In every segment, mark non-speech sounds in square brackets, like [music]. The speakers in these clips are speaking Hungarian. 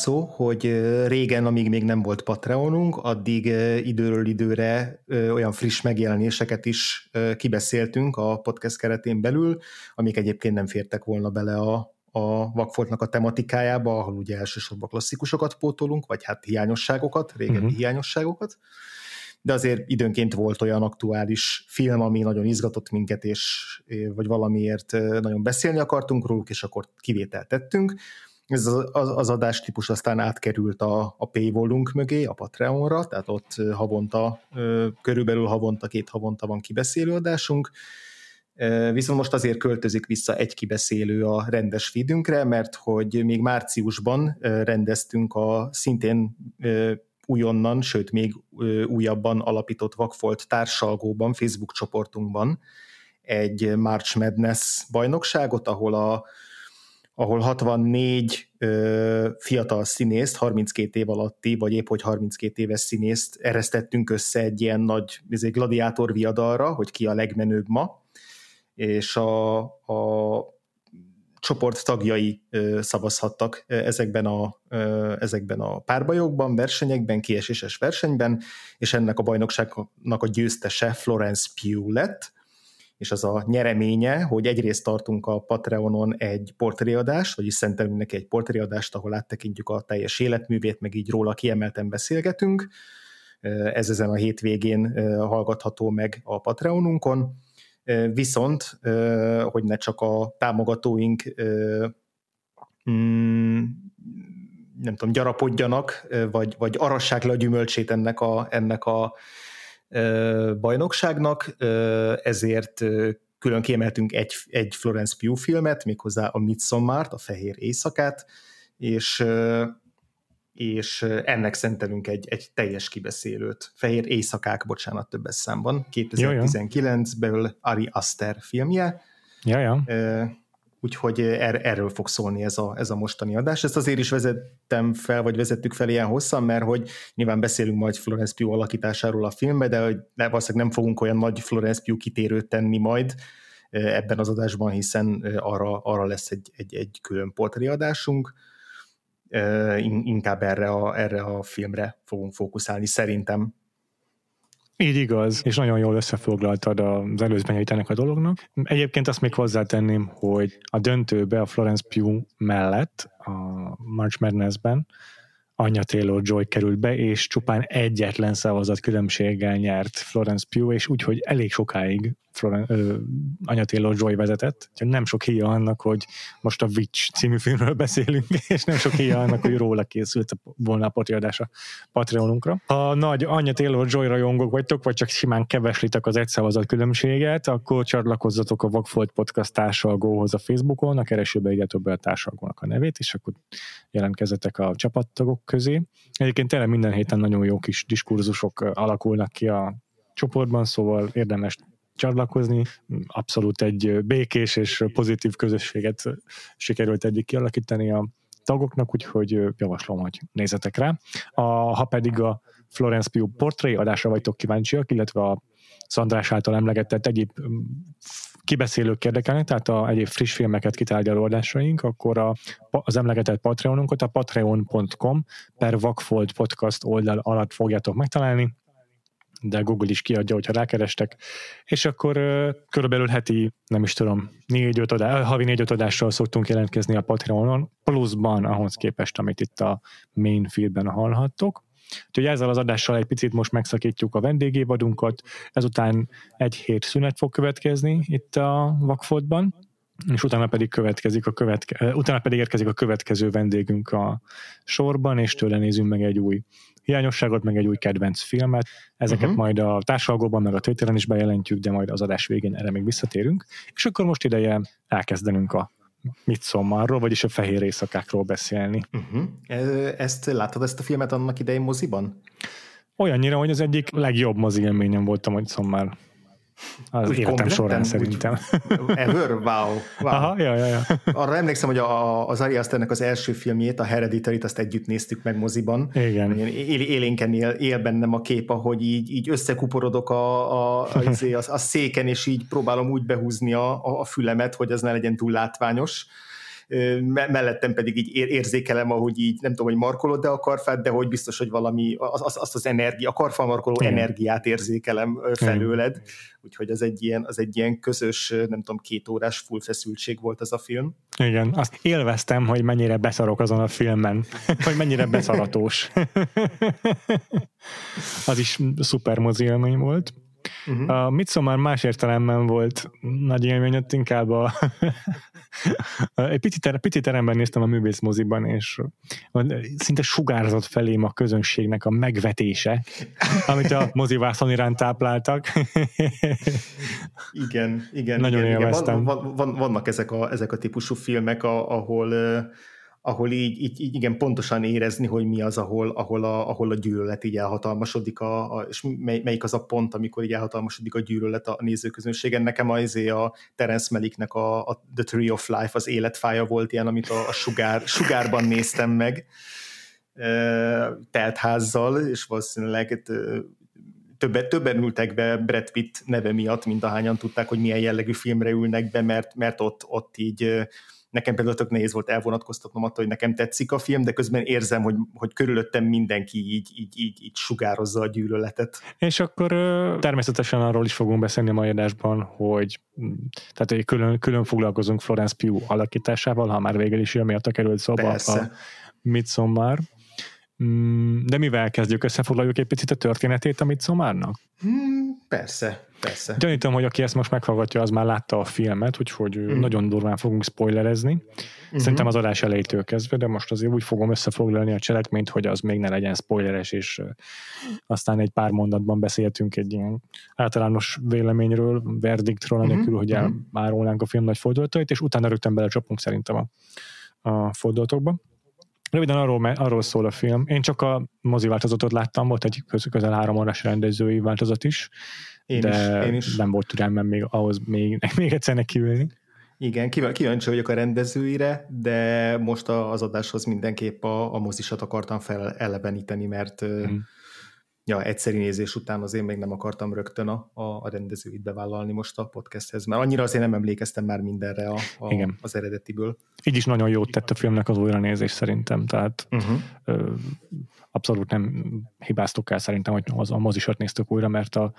Szó, hogy régen, amíg még nem volt Patreonunk, addig időről időre olyan friss megjelenéseket is kibeszéltünk a podcast keretén belül, amik egyébként nem fértek volna bele a, a Vakfoltnak a tematikájába, ahol ugye elsősorban klasszikusokat pótolunk, vagy hát hiányosságokat, régebbi uh-huh. hiányosságokat, de azért időnként volt olyan aktuális film, ami nagyon izgatott minket, és vagy valamiért nagyon beszélni akartunk róluk, és akkor kivételt tettünk. Ez az, az, az adástípus aztán átkerült a, a paywallunk mögé, a Patreonra, tehát ott havonta, körülbelül havonta, két havonta van kibeszélő adásunk, Viszont most azért költözik vissza egy kibeszélő a rendes feedünkre, mert hogy még márciusban rendeztünk a szintén újonnan, sőt még újabban alapított Vakfolt társalgóban, Facebook csoportunkban egy March Madness bajnokságot, ahol a ahol 64 ö, fiatal színészt, 32 év alatti, vagy épp hogy 32 éves színészt eresztettünk össze egy ilyen nagy egy gladiátor viadalra, hogy ki a legmenőbb ma, és a, a csoport tagjai ö, szavazhattak ezekben a, ö, ezekben a párbajokban, versenyekben, kieséses versenyben, és ennek a bajnokságnak a győztese Florence Pugh lett, és az a nyereménye, hogy egyrészt tartunk a Patreonon egy portréadást, vagyis szentelünk neki egy portréadást, ahol áttekintjük a teljes életművét, meg így róla kiemelten beszélgetünk. Ez ezen a hétvégén hallgatható meg a Patreonunkon. Viszont, hogy ne csak a támogatóink mm, nem tudom, gyarapodjanak, vagy, vagy arassák le a gyümölcsét ennek a, ennek a bajnokságnak, ezért külön kiemeltünk egy, egy Florence Pugh filmet, méghozzá a Midsommar-t, a Fehér Éjszakát, és, és ennek szentelünk egy, egy teljes kibeszélőt. Fehér Éjszakák, bocsánat, többes számban, 2019-ből Ari Aster filmje. Ja, ja. Úgyhogy er, erről fog szólni ez a, ez a mostani adás. Ezt azért is vezettem fel, vagy vezettük fel ilyen hosszan, mert hogy nyilván beszélünk majd Florence Pugh alakításáról a filmbe, de hogy valószínűleg nem fogunk olyan nagy Florence Pugh kitérőt tenni majd ebben az adásban, hiszen arra, arra lesz egy, egy, egy külön portréadásunk. Inkább erre a, erre a filmre fogunk fókuszálni, szerintem. Így igaz, és nagyon jól összefoglaltad az előzményeit ennek a dolognak. Egyébként azt még hozzátenném, hogy a döntőbe a Florence Pugh mellett a March Madness-ben Anya Taylor-Joy került be, és csupán egyetlen szavazat különbséggel nyert Florence Pugh, és úgyhogy elég sokáig Florence, ö, Anya Taylor-Joy vezetett, úgyhogy nem sok híja annak, hogy most a Witch című filmről beszélünk, [laughs] és nem sok híja annak, hogy róla készült volna a portréadás a Patreonunkra. Ha nagy Anya Taylor-Joy rajongók vagytok, vagy csak simán keveslitek az egy szavazat különbséget, akkor csatlakozzatok a Vagfolt Podcast társalgóhoz a Facebookon, a keresőbe írjátok a társalgónak a nevét, és akkor jelentkezzetek a csapattagok közé. Egyébként tényleg minden héten nagyon jó kis diskurzusok alakulnak ki a csoportban, szóval érdemes csatlakozni. Abszolút egy békés és pozitív közösséget sikerült eddig kialakítani a tagoknak, úgyhogy javaslom, hogy nézzetek rá. A, ha pedig a Florence Pugh portré adásra vagytok kíváncsiak, illetve a Szandrás által emlegetett egyéb kibeszélők érdekelnek, tehát a egyéb friss filmeket kitárgyaló adásaink, akkor a, az emlegetett Patreonunkat a patreon.com per Vakfold podcast oldal alatt fogjátok megtalálni, de Google is kiadja, hogyha rákerestek, és akkor körülbelül heti, nem is tudom, négy-öt adás, havi négy-öt adással szoktunk jelentkezni a Patreonon, pluszban ahhoz képest, amit itt a main feedben hallhattok. Úgyhogy ezzel az adással egy picit most megszakítjuk a vendégévadunkat, ezután egy hét szünet fog következni itt a Vakfoltban, és utána pedig, következik a követke, utána pedig érkezik a következő vendégünk a sorban, és tőle nézünk meg egy új hiányosságot, meg egy új kedvenc filmet. Ezeket uh-huh. majd a társalgóban, meg a Twitteren is bejelentjük, de majd az adás végén erre még visszatérünk. És akkor most ideje elkezdenünk a Midsommarról, vagyis a fehér éjszakákról beszélni. Uh-huh. Ezt láttad ezt a filmet annak idején moziban? Olyannyira, hogy az egyik legjobb mozi élményem volt a Midsommar az úgy életem során szerintem. [laughs] Ever? Wow. wow. Aha, ja, ja, ja. Arra emlékszem, hogy a, az Ari Asternek az első filmjét, a hereditary azt együtt néztük meg moziban. Igen. Él, élénken él, él bennem a kép, ahogy így, így összekuporodok a, a, a, izé, a, a széken, és így próbálom úgy behúzni a, a fülemet, hogy az ne legyen túl látványos mellettem pedig így érzékelem, ahogy így nem tudom, hogy markolod de a karfát, de hogy biztos, hogy valami, az, azt az energia, a karfal markoló Igen. energiát érzékelem felőled, Igen. úgyhogy az egy, ilyen, az egy ilyen közös, nem tudom, két órás full feszültség volt ez a film. Igen, azt élveztem, hogy mennyire beszarok azon a filmen, [laughs] hogy mennyire beszaratós. [laughs] az is szuper mozi volt. Uh-huh. A Midsommar más értelemben volt nagy élmény, ott inkább a [laughs] egy picit, picit teremben néztem a művészmoziban, és szinte sugárzott felém a közönségnek a megvetése, amit a mozivászon iránt tápláltak. igen, igen. Nagyon igen, élveztem. Van, van, van, vannak ezek a, ezek a típusú filmek, ahol ahol így, így, így igen pontosan érezni, hogy mi az, ahol, ahol, a, ahol a gyűlölet így elhatalmasodik, a, a, és mely, melyik az a pont, amikor így elhatalmasodik a gyűlölet a nézőközönségen. Nekem az a Terence Maliknek a, a The Tree of Life, az életfája volt ilyen, amit a, a sugár, sugárban néztem meg teltházzal, és valószínűleg többen, többen ültek be Brad Pitt neve miatt, mint ahányan tudták, hogy milyen jellegű filmre ülnek be, mert, mert ott, ott így nekem például tök nehéz volt elvonatkoztatnom attól, hogy nekem tetszik a film, de közben érzem, hogy, hogy körülöttem mindenki így, így, így, így sugározza a gyűlöletet. És akkor természetesen arról is fogunk beszélni a mai adásban, hogy tehát hogy külön, külön foglalkozunk Florence Pugh alakításával, ha már végül is miatt a került szóba Persze. a Midsommar. Mm, de mivel kezdjük? Összefoglaljuk egy picit a történetét a Midsommarnak? Hmm, persze, persze. Gyanítom, hogy aki ezt most meghallgatja, az már látta a filmet, úgyhogy mm. nagyon durván fogunk spoilerezni. Mm-hmm. Szerintem az adás elejétől kezdve, de most azért úgy fogom összefoglalni a cselekményt, hogy az még ne legyen spoileres, és aztán egy pár mondatban beszéltünk egy ilyen általános véleményről, verdiktről, mm-hmm. anélkül, hogy mhm. elmárolnánk a film nagy fordulatait, és utána rögtön belecsapunk szerintem a, a fordulatokba. Röviden arról, arról szól a film. Én csak a mozi változatot láttam, volt egy közel három órás rendezői változat is, én de is, én is. nem volt türelmem még ahhoz még, [laughs] még egyszer nekiülni. Igen, kíváncsi vagyok a rendezőire, de most az adáshoz mindenképp a, a mozisat akartam fel eleveníteni, mert hmm ja, egyszeri nézés után azért még nem akartam rögtön a, a, a rendezőit bevállalni most a podcasthez, mert annyira azért nem emlékeztem már mindenre a, a, Igen. az eredetiből. Így is nagyon jót tett a filmnek az újranézés szerintem, tehát uh-huh. ö, abszolút nem hibáztuk el szerintem, hogy az, a mozisat néztük újra, mert a,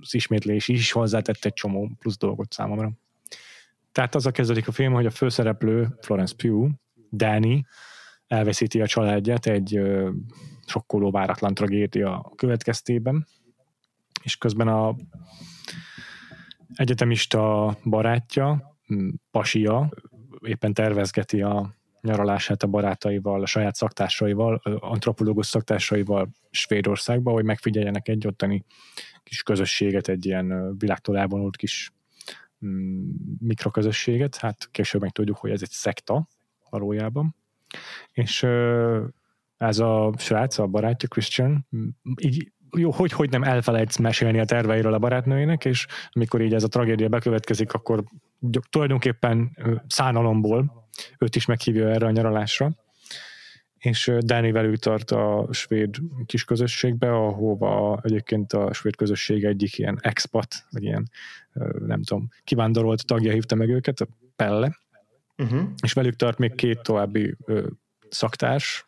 az ismétlés is hozzátett egy csomó plusz dolgot számomra. Tehát az a kezdődik a film, hogy a főszereplő Florence Pugh, Danny, elveszíti a családját egy sokkoló váratlan tragédia következtében, és közben a egyetemista barátja, Pasia, éppen tervezgeti a nyaralását a barátaival, a saját szaktársaival, antropológus szaktársaival Svédországba, hogy megfigyeljenek egy ottani kis közösséget, egy ilyen világtól elvonult kis mikroközösséget. Hát később meg tudjuk, hogy ez egy szekta valójában. És ez a srác, a barátja, Christian, így jó, hogy, hogy nem elfelejtsz mesélni a terveiről a barátnőjének, és amikor így ez a tragédia bekövetkezik, akkor tulajdonképpen szánalomból őt is meghívja erre a nyaralásra, és Danny velük tart a svéd kis közösségbe, ahova egyébként a svéd közösség egyik ilyen expat, vagy ilyen, nem tudom, kivándorolt tagja hívta meg őket, a Pelle, uh-huh. és velük tart még két további szaktárs,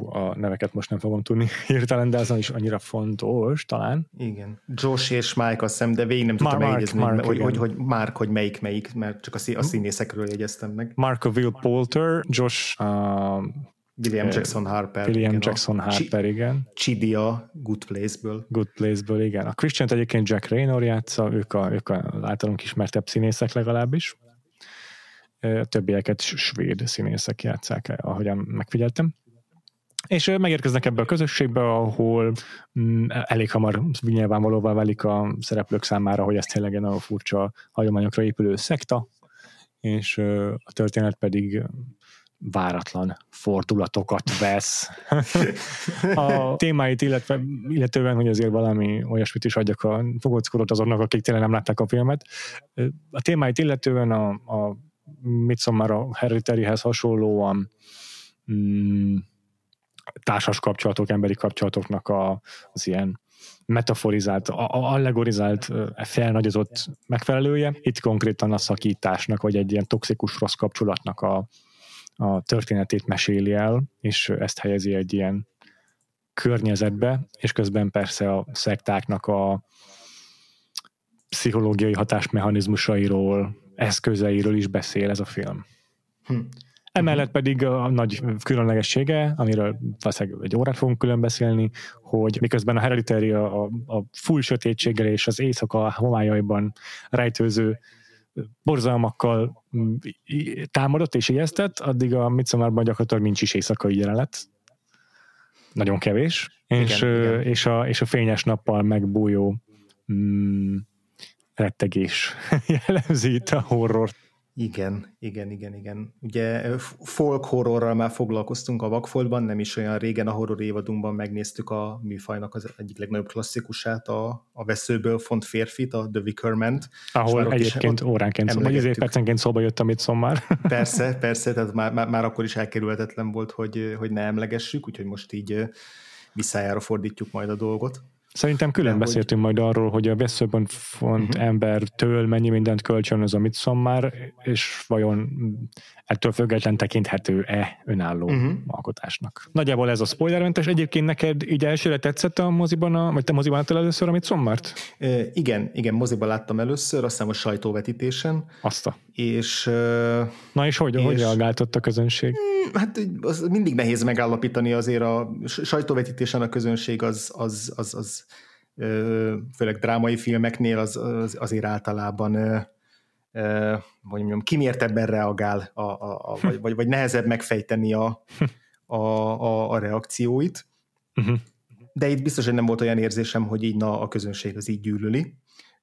a neveket most nem fogom tudni [laughs] hirtelen, de azon is annyira fontos talán. Igen. Josh és Mike azt hiszem, de végig nem tudtam Mark, jegyezni, Mark, hogy, hogy, hogy Mark, hogy melyik melyik, mert csak a, a színészekről jegyeztem meg. Mark Will Polter, Josh uh, William Jackson Harper. William igen, Jackson Harper, igen. Chidi a Good Place-ből. Good Place-ből, igen. A christian egyébként Jack Raynor játsza, ők a, ők a általunk ismertebb színészek legalábbis. A többieket svéd színészek játszák, ahogyan megfigyeltem. És megérkeznek ebbe a közösségbe, ahol mm, elég hamar nyilvánvalóvá válik a szereplők számára, hogy ez tényleg egy nagyon furcsa hagyományokra épülő szekta, és a történet pedig váratlan fordulatokat vesz. [laughs] a témáit illetve, illetően, hogy azért valami olyasmit is adjak a fogóckorot azoknak, akik tényleg nem látták a filmet. A témáit illetően a, a Midsommar a Hereditaryhez hasonlóan mm, társas kapcsolatok, emberi kapcsolatoknak a, az ilyen metaforizált, allegorizált, felnagyozott megfelelője. Itt konkrétan a szakításnak, vagy egy ilyen toxikus rossz kapcsolatnak a, a történetét meséli el, és ezt helyezi egy ilyen környezetbe, és közben persze a szektáknak a pszichológiai hatásmechanizmusairól, eszközeiről is beszél ez a film. Hm. Emellett pedig a nagy különlegessége, amiről valószínűleg egy órát fogunk külön beszélni, hogy miközben a Hereditary a, a full sötétséggel és az éjszaka homályaiban rejtőző borzalmakkal mm, támadott és ijesztett, addig a Midsommarban gyakorlatilag nincs is éjszakai jelenet. Nagyon kevés. Igen, és, igen. és, a, és a fényes nappal megbújó mm, rettegés [laughs] jellemzi itt a horrort. Igen, igen, igen, igen. Ugye folk horrorral már foglalkoztunk a Vakfoltban, nem is olyan régen a horror évadunkban megnéztük a műfajnak az egyik legnagyobb klasszikusát, a, a veszőből font férfit, a The Wicker Man-t. Ahol egyébként is, óránként, szó, vagy ezért percenként szóba jött, amit szomár. [laughs] Persze, persze, tehát már, már, már akkor is elkerülhetetlen volt, hogy, hogy ne emlegessük, úgyhogy most így visszájára fordítjuk majd a dolgot. Szerintem külön De beszéltünk majd arról, hogy a veszőben font uh-huh. embertől mennyi mindent kölcsönöz a Midsommar, és vajon ettől független tekinthető-e önálló uh-huh. alkotásnak. Nagyjából ez a spoilermentes. Egyébként neked így elsőre tetszett a moziban, a, vagy te moziban láttál először a Midsommart? E, igen, igen, moziban láttam először, azt hiszem a sajtóvetítésen. Azt a. És... Na és hogy, és, hogy reagált a közönség? Mm, hát az mindig nehéz megállapítani azért a sajtóvetítésen a közönség az, az, az, az főleg drámai filmeknél az, az azért általában hogy mondjam, kimértebben reagál, a, a, a, vagy, vagy, vagy nehezebb megfejteni a, a, a, a reakcióit. Uh-huh. De itt biztos, hogy nem volt olyan érzésem, hogy így na, a közönség az így gyűlöli.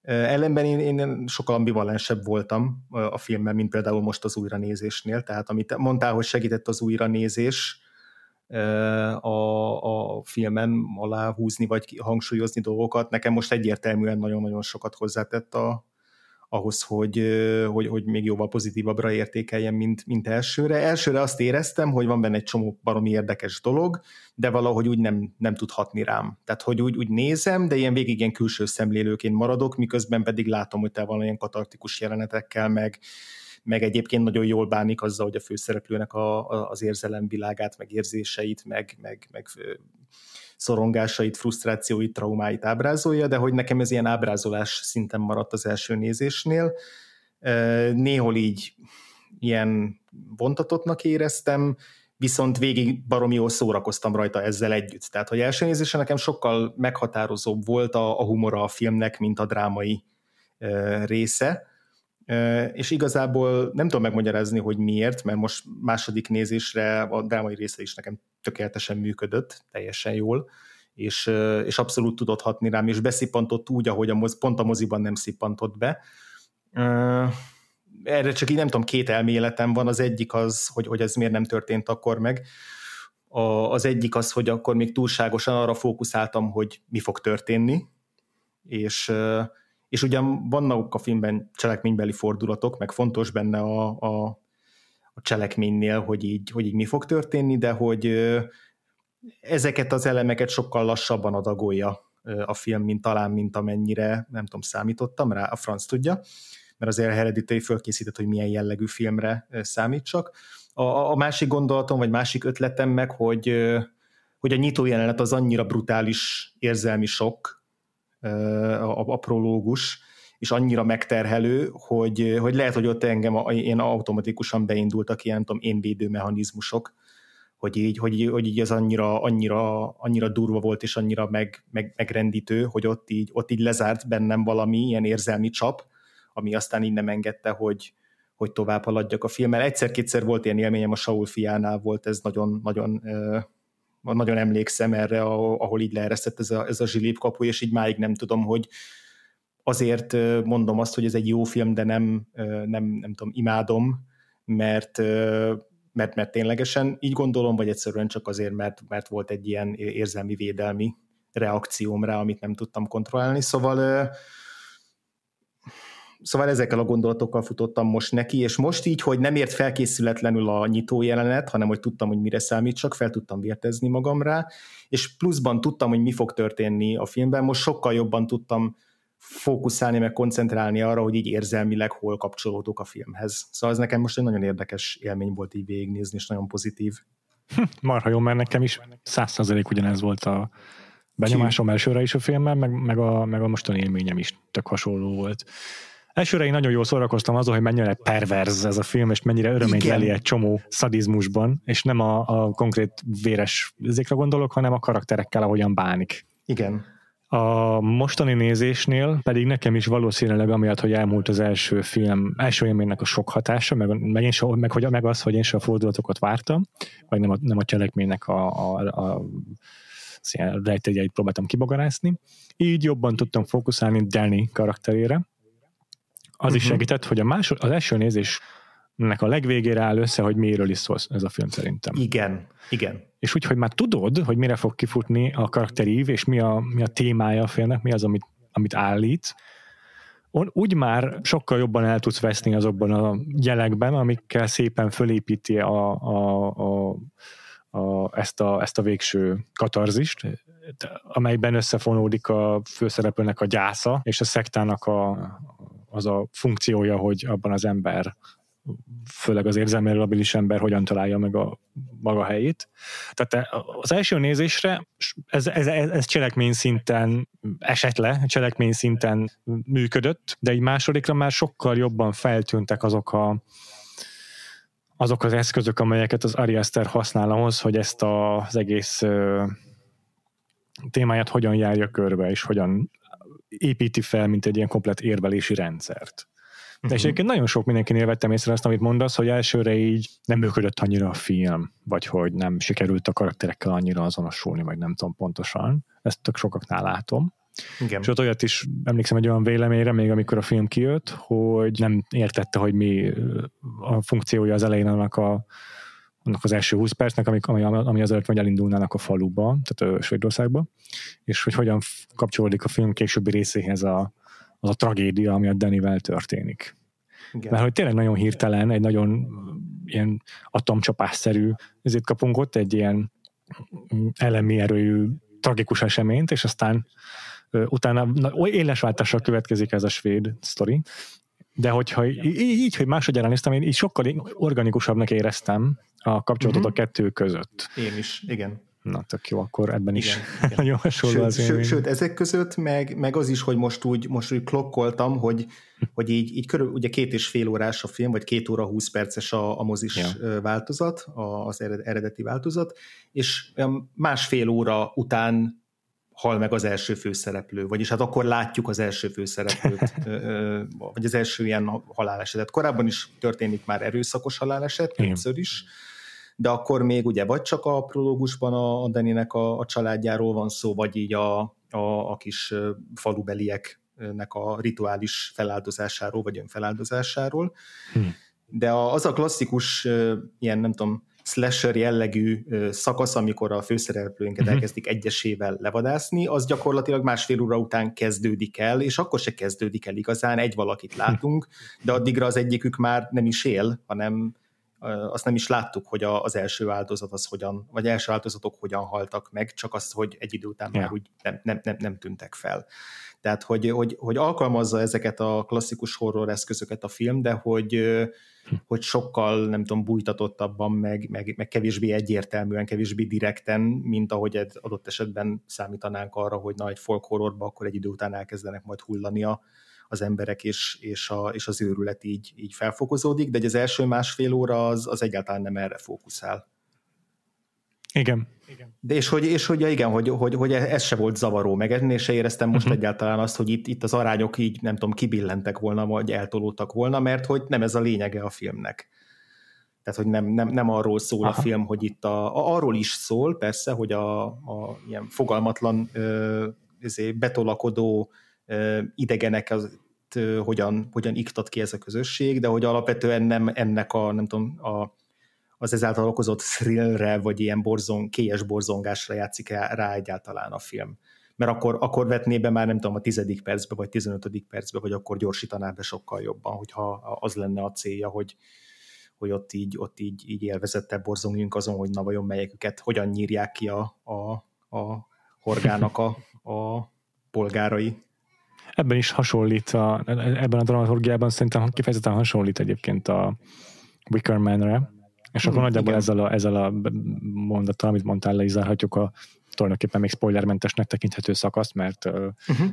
Ellenben én, én sokkal ambivalensebb voltam a filmben, mint például most az újranézésnél. Tehát amit mondtál, hogy segített az újranézés a, a filmen alá húzni, vagy hangsúlyozni dolgokat, nekem most egyértelműen nagyon-nagyon sokat hozzátett a, ahhoz, hogy, hogy, hogy még jóval pozitívabbra értékeljem, mint, mint elsőre. Elsőre azt éreztem, hogy van benne egy csomó baromi érdekes dolog, de valahogy úgy nem, nem tud hatni rám. Tehát, hogy úgy, úgy nézem, de ilyen végig ilyen külső szemlélőként maradok, miközben pedig látom, hogy te van olyan katartikus jelenetekkel, meg, meg egyébként nagyon jól bánik azzal, hogy a főszereplőnek a, a, az érzelemvilágát, meg érzéseit, meg, meg, meg szorongásait, frusztrációit, traumáit ábrázolja, de hogy nekem ez ilyen ábrázolás szinten maradt az első nézésnél. Néhol így ilyen vontatottnak éreztem, viszont végig baromi jól szórakoztam rajta ezzel együtt. Tehát, hogy első nézésre nekem sokkal meghatározóbb volt a, a humora a filmnek, mint a drámai része, és igazából nem tudom megmagyarázni, hogy miért, mert most második nézésre a drámai része is nekem tökéletesen működött, teljesen jól, és, és abszolút tudott hatni rám, és beszippantott úgy, ahogy a moz, pont a moziban nem szippantott be. Erre csak így nem tudom, két elméletem van, az egyik az, hogy, hogy ez miért nem történt akkor meg, a, az egyik az, hogy akkor még túlságosan arra fókuszáltam, hogy mi fog történni, és, és ugyan vannak a filmben cselekménybeli fordulatok, meg fontos benne a, a, a cselekménynél, hogy így, hogy így mi fog történni, de hogy ezeket az elemeket sokkal lassabban adagolja a film, mint talán, mint amennyire, nem tudom, számítottam rá, a franc tudja, mert azért Hereditary fölkészített, hogy milyen jellegű filmre számítsak. A, a másik gondolatom, vagy másik ötletem meg, hogy, hogy a nyitó jelenet az annyira brutális érzelmi sok, a, a prológus, és annyira megterhelő, hogy, hogy lehet, hogy ott engem én automatikusan beindultak ilyen, tudom, én védő mechanizmusok, hogy így, hogy, hogy így ez annyira, annyira, annyira durva volt, és annyira meg, meg, megrendítő, hogy ott így, ott így lezárt bennem valami ilyen érzelmi csap, ami aztán így nem engedte, hogy, hogy tovább haladjak a filmmel. Egyszer-kétszer volt ilyen élményem, a Saul fiánál volt ez nagyon, nagyon, nagyon emlékszem erre, ahol így leeresztett ez a, ez a zsilipkapu, és így máig nem tudom, hogy azért mondom azt, hogy ez egy jó film, de nem, nem, nem tudom, imádom, mert, mert, mert ténylegesen így gondolom, vagy egyszerűen csak azért, mert, mert volt egy ilyen érzelmi védelmi reakcióm rá, amit nem tudtam kontrollálni. Szóval Szóval ezekkel a gondolatokkal futottam most neki, és most így, hogy nem ért felkészületlenül a nyitó jelenet, hanem hogy tudtam, hogy mire számít, csak fel tudtam vértezni magam rá, és pluszban tudtam, hogy mi fog történni a filmben, most sokkal jobban tudtam fókuszálni, meg koncentrálni arra, hogy így érzelmileg hol kapcsolódok a filmhez. Szóval ez nekem most egy nagyon érdekes élmény volt így végignézni, és nagyon pozitív. Hm, marha jó, mert nekem is százszerzelék ugyanez volt a benyomásom elsőre is a filmmel, meg, meg, a, meg a mostani élményem is tök hasonló volt. Elsőre én nagyon jól szórakoztam azon, hogy mennyire perverz ez a film, és mennyire öröményt leli egy csomó szadizmusban, és nem a, a konkrét véres zékre gondolok, hanem a karakterekkel, ahogyan bánik. Igen. A mostani nézésnél pedig nekem is valószínűleg amiatt, hogy elmúlt az első film, első élménynek a sok hatása, meg, meg, én so, meg, hogy, meg az, hogy én sem a fordulatokat vártam, vagy nem a, nem a cselekménynek a, a, a rejtegyeit próbáltam kibogarászni. Így jobban tudtam fókuszálni Danny karakterére. Az uh-huh. is mhm. segített, hogy a másod, az első nézés nek a legvégére áll össze, hogy miről is szól ez a film szerintem. Igen, igen. És úgy, hogy már tudod, hogy mire fog kifutni a karakterív, és mi a, mi a témája a filmnek, mi az, amit, amit állít, úgy már sokkal jobban el tudsz veszni azokban a jelekben, amikkel szépen fölépíti a, a, a, a, ezt, a, ezt a végső katarzist, amelyben összefonódik a főszereplőnek a gyásza, és a szektának a, az a funkciója, hogy abban az ember főleg az érzelmi labilis ember hogyan találja meg a maga helyét. Tehát az első nézésre ez, ez, ez cselekmény szinten esett le, cselekmény szinten működött, de egy másodikra már sokkal jobban feltűntek azok a azok az eszközök, amelyeket az Ari Aster használ ahhoz, hogy ezt az egész témáját hogyan járja körbe, és hogyan építi fel, mint egy ilyen komplet érvelési rendszert. De uh-huh. és egyébként nagyon sok mindenkinél vettem észre azt, amit mondasz, hogy elsőre így nem működött annyira a film, vagy hogy nem sikerült a karakterekkel annyira azonosulni, vagy nem tudom pontosan. Ezt tök sokaknál látom. Igen. És ott olyat is emlékszem egy olyan véleményre, még amikor a film kijött, hogy nem értette, hogy mi a funkciója az elején annak a annak az első 20 percnek, ami, ami, ami előtt vagy elindulnának a faluba, tehát Svédországba, és hogy hogyan kapcsolódik a film későbbi részéhez a, az a tragédia, ami a Danivel történik. Igen. Mert hogy tényleg nagyon hirtelen, egy nagyon ilyen atomcsapásszerű, ezért kapunk ott egy ilyen elemi erőjű tragikus eseményt, és aztán utána na, oly élesváltással következik ez a svéd sztori, de hogyha így, így hogy másodjára néztem, én így sokkal organikusabbnak éreztem a kapcsolatot uh-huh. a kettő között. Én is, igen. Na, tök jó, akkor ebben is igen, [laughs] nagyon hasonló sőt, az sőt, sőt, ezek között meg, meg az is, hogy most úgy, most úgy klokkoltam, hogy, hogy így, így körül, ugye két és fél órás a film, vagy két óra húsz perces a, a mozis ja. változat, az eredeti változat, és másfél óra után hal meg az első főszereplő, vagyis hát akkor látjuk az első főszereplőt, [laughs] vagy az első ilyen halálesetet. Korábban is történik már erőszakos haláleset, többször is, de akkor még ugye vagy csak a prológusban a, a Deninek a, a családjáról van szó, vagy így a, a, a kis falubelieknek a rituális feláldozásáról, vagy önfeláldozásáról. Hmm. De az a klasszikus ilyen, nem tudom, slasher jellegű szakasz, amikor a főszereplőinket uh-huh. elkezdik egyesével levadászni, az gyakorlatilag másfél óra után kezdődik el, és akkor se kezdődik el igazán, egy valakit látunk, de addigra az egyikük már nem is él, hanem azt nem is láttuk, hogy az első áldozat az hogyan, vagy első áldozatok hogyan haltak meg, csak azt, hogy egy idő után yeah. már úgy nem, nem, nem, nem tűntek fel. Tehát, hogy, hogy, hogy alkalmazza ezeket a klasszikus horror eszközöket a film, de hogy, hogy sokkal, nem tudom, bújtatottabban, meg, meg, meg kevésbé egyértelműen, kevésbé direkten, mint ahogy egy adott esetben számítanánk arra, hogy na, egy folk horrorba akkor egy idő után elkezdenek majd hullani a, az emberek, és, és, a, és az őrület így, így felfokozódik, de az első másfél óra az, az egyáltalán nem erre fókuszál. Igen. De és hogy, és hogy ja, igen, hogy, hogy, hogy ez se volt zavaró, meg ennél se éreztem most uh-huh. egyáltalán azt, hogy itt, itt az arányok így, nem tudom, kibillentek volna, vagy eltolódtak volna, mert hogy nem ez a lényege a filmnek. Tehát, hogy nem, nem, nem arról szól Aha. a film, hogy itt a, a, arról is szól, persze, hogy a, a ilyen fogalmatlan ö, betolakodó ö, idegenek az, ö, hogyan, hogyan iktat ki ez a közösség, de hogy alapvetően nem ennek a, nem tudom, a, az ezáltal okozott thrillre, vagy ilyen borzong, kélyes borzongásra játszik rá egyáltalán a film. Mert akkor, akkor vetné be már nem tudom a tizedik percbe, vagy tizenötödik percbe, vagy akkor gyorsítaná be sokkal jobban, hogyha az lenne a célja, hogy, hogy ott így, ott így, így élvezettel borzongjunk azon, hogy na vajon melyeküket hogyan nyírják ki a, a, a horgának a, a polgárai. Ebben is hasonlít, a, ebben a dramaturgiában szerintem kifejezetten hasonlít egyébként a Wickermanre, és akkor mm, nagyjából ezzel a, ezzel a mondattal, amit mondtál, leizárhatjuk a tulajdonképpen még spoilermentesnek tekinthető szakaszt, mert uh-huh.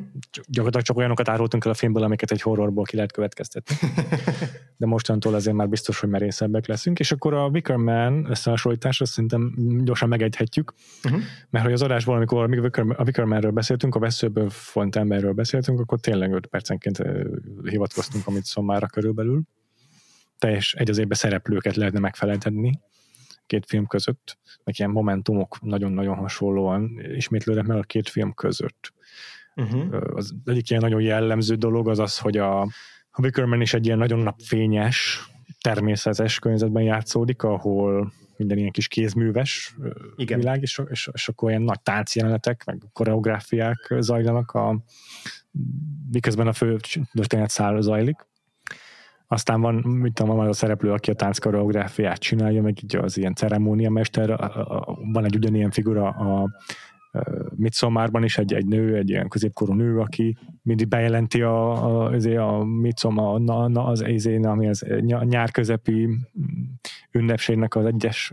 gyakorlatilag csak olyanokat árultunk el a filmből, amiket egy horrorból ki lehet következtetni. [laughs] De mostantól azért már biztos, hogy merészebbek leszünk, és akkor a Wicker Man összehasonlításra szerintem gyorsan megegyhetjük, uh-huh. mert hogy az adásból, amikor a Wicker, a Wicker Man-ről beszéltünk, a veszőből font emberről beszéltünk, akkor tényleg 5 percenként hivatkoztunk, amit szommára körülbelül teljes egy az évben szereplőket lehetne megfeleltetni két film között, meg ilyen momentumok nagyon-nagyon hasonlóan ismétlődnek meg a két film között. Uh-huh. Az egyik ilyen nagyon jellemző dolog az az, hogy a, a Wickerman is egy ilyen nagyon napfényes, természetes környezetben játszódik, ahol minden ilyen kis kézműves Igen. világ, és, és, és akkor ilyen nagy táncjelenetek, meg koreográfiák zajlanak, a, miközben a fő történet száll zajlik. Aztán van, mit tudom, van a szereplő, aki a tánckoreográfiát csinálja, meg így az ilyen ceremóniamester, van egy ugyanilyen figura a Midsommarban is egy, egy nő, egy ilyen középkorú nő, aki mindig bejelenti a, a, azért a Midsommar, na, na, az, azért, ami az nyár közepi ünnepségnek az egyes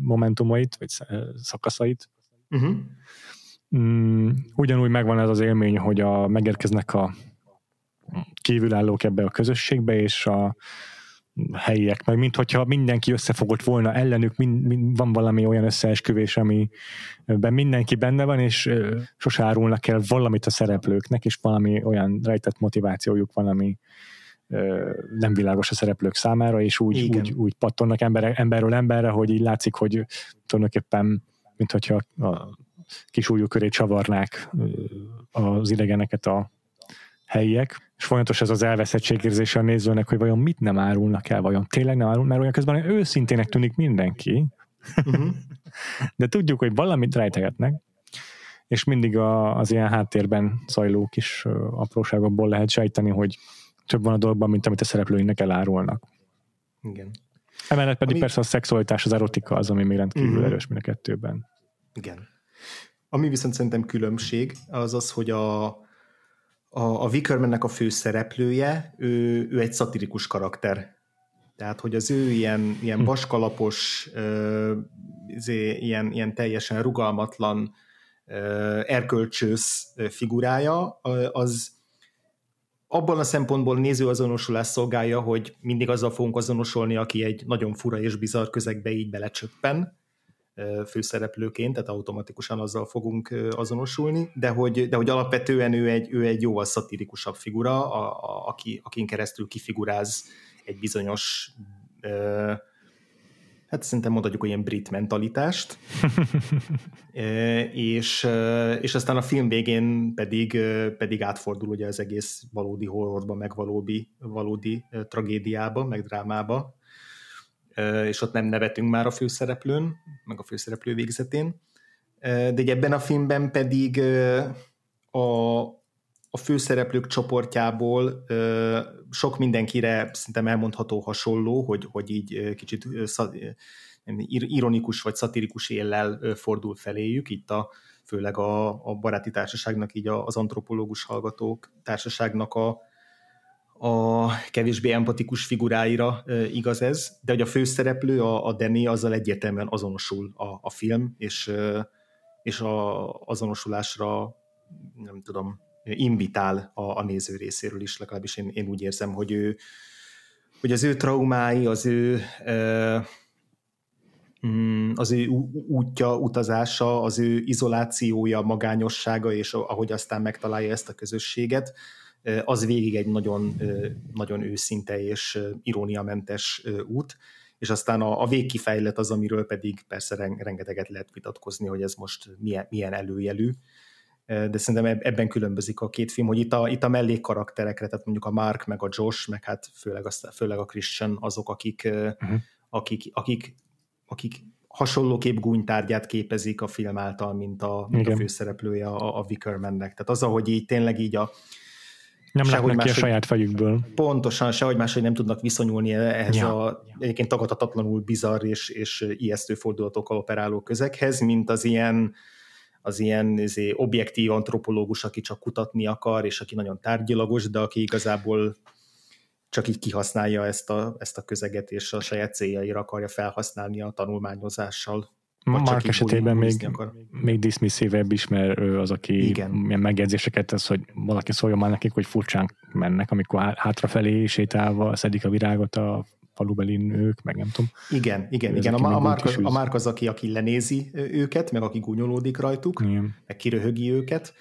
momentumait, vagy szakaszait. Uh-huh. ugyanúgy megvan ez az élmény, hogy a, megérkeznek a kívülállók ebbe a közösségbe, és a helyiek, meg mint hogyha mindenki összefogott volna ellenük, mind, mind, van valami olyan összeesküvés, amiben mindenki benne van, és sose árulnak el valamit a szereplőknek, és valami olyan rejtett motivációjuk van, ami nem világos a szereplők számára, és úgy, úgy, úgy pattonnak embere, emberről emberre, hogy így látszik, hogy tulajdonképpen mint hogyha a kis újú köré csavarnák az idegeneket a helyiek, és folyamatos ez az elveszettségérzése a nézőnek, hogy vajon mit nem árulnak el, vajon tényleg nem árul, mert olyan közben őszintének tűnik mindenki, uh-huh. [laughs] de tudjuk, hogy valamit rejtegetnek, és mindig a, az ilyen háttérben zajló kis apróságokból lehet sejteni, hogy több van a dologban, mint amit a szereplőinek elárulnak. Igen. Emellett pedig ami... persze a szexualitás, az erotika az, ami még rendkívül uh-huh. erős mind a kettőben. Igen. Ami viszont szerintem különbség, az az, hogy a, a, a Wickermannek a fő szereplője, ő, ő egy szatirikus karakter. Tehát, hogy az ő ilyen, ilyen hm. vaskalapos, ö, izé, ilyen, ilyen teljesen rugalmatlan, ö, erkölcsös figurája, az abban a szempontból nézőazonosulás szolgálja, hogy mindig azzal fogunk azonosulni, aki egy nagyon fura és bizarr közegbe így belecsöppen, főszereplőként, tehát automatikusan azzal fogunk azonosulni, de hogy, de hogy alapvetően ő egy, ő egy jóval szatirikusabb figura, a, a, aki, akin keresztül kifiguráz egy bizonyos hát szerintem mondhatjuk, hogy ilyen brit mentalitást, [laughs] és, és aztán a film végén pedig, pedig átfordul ugye az egész valódi horrorba, meg valódi, valódi tragédiába, meg drámába, és ott nem nevetünk már a főszereplőn, meg a főszereplő végzetén, de ebben a filmben pedig a, a főszereplők csoportjából sok mindenkire szerintem elmondható hasonló, hogy, hogy így kicsit ironikus vagy szatirikus éllel fordul feléjük, itt a, főleg a, a baráti társaságnak, így az antropológus hallgatók társaságnak a, a kevésbé empatikus figuráira igaz ez, de hogy a főszereplő, a, a Danny, azzal egyértelműen azonosul a, a film, és, és a azonosulásra nem tudom, invitál a, a néző részéről is, legalábbis én, én úgy érzem, hogy ő hogy az ő traumái, az ő mm, az ő útja, utazása, az ő izolációja, magányossága, és ahogy aztán megtalálja ezt a közösséget, az végig egy nagyon, nagyon őszinte és iróniamentes út, és aztán a, a végkifejlet az, amiről pedig persze rengeteget lehet vitatkozni, hogy ez most milyen, milyen előjelű, de szerintem ebben különbözik a két film, hogy itt a, itt a mellékkarakterekre, tehát mondjuk a Mark, meg a Josh, meg hát főleg a, főleg a Christian azok, akik, uh-huh. akik, akik, akik hasonlóképp gúnytárgyát képezik a film által, mint a, mint a főszereplője a, a Wickermannek. Tehát az, ahogy így tényleg így a nem látnak ki a saját fejükből. Pontosan, sehogy máshogy nem tudnak viszonyulni ehhez ja. a egyébként tagadhatatlanul bizarr és, és ijesztő fordulatokkal operáló közeghez, mint az ilyen az ilyen izé, objektív antropológus, aki csak kutatni akar, és aki nagyon tárgyilagos, de aki igazából csak így kihasználja ezt a, ezt a közeget, és a saját céljaira akarja felhasználni a tanulmányozással. Mark esetében még, még dismisszívebb is, mert ő az, aki Igen. ilyen megjegyzéseket tesz, hogy valaki szóljon már nekik, hogy furcsán mennek, amikor hátrafelé sétálva szedik a virágot a falubeli nők, meg nem tudom. Igen, igen, igen. A, a, Mark, az, a Mark az, aki, aki lenézi őket, meg aki gúnyolódik rajtuk, igen. meg kiröhögi őket.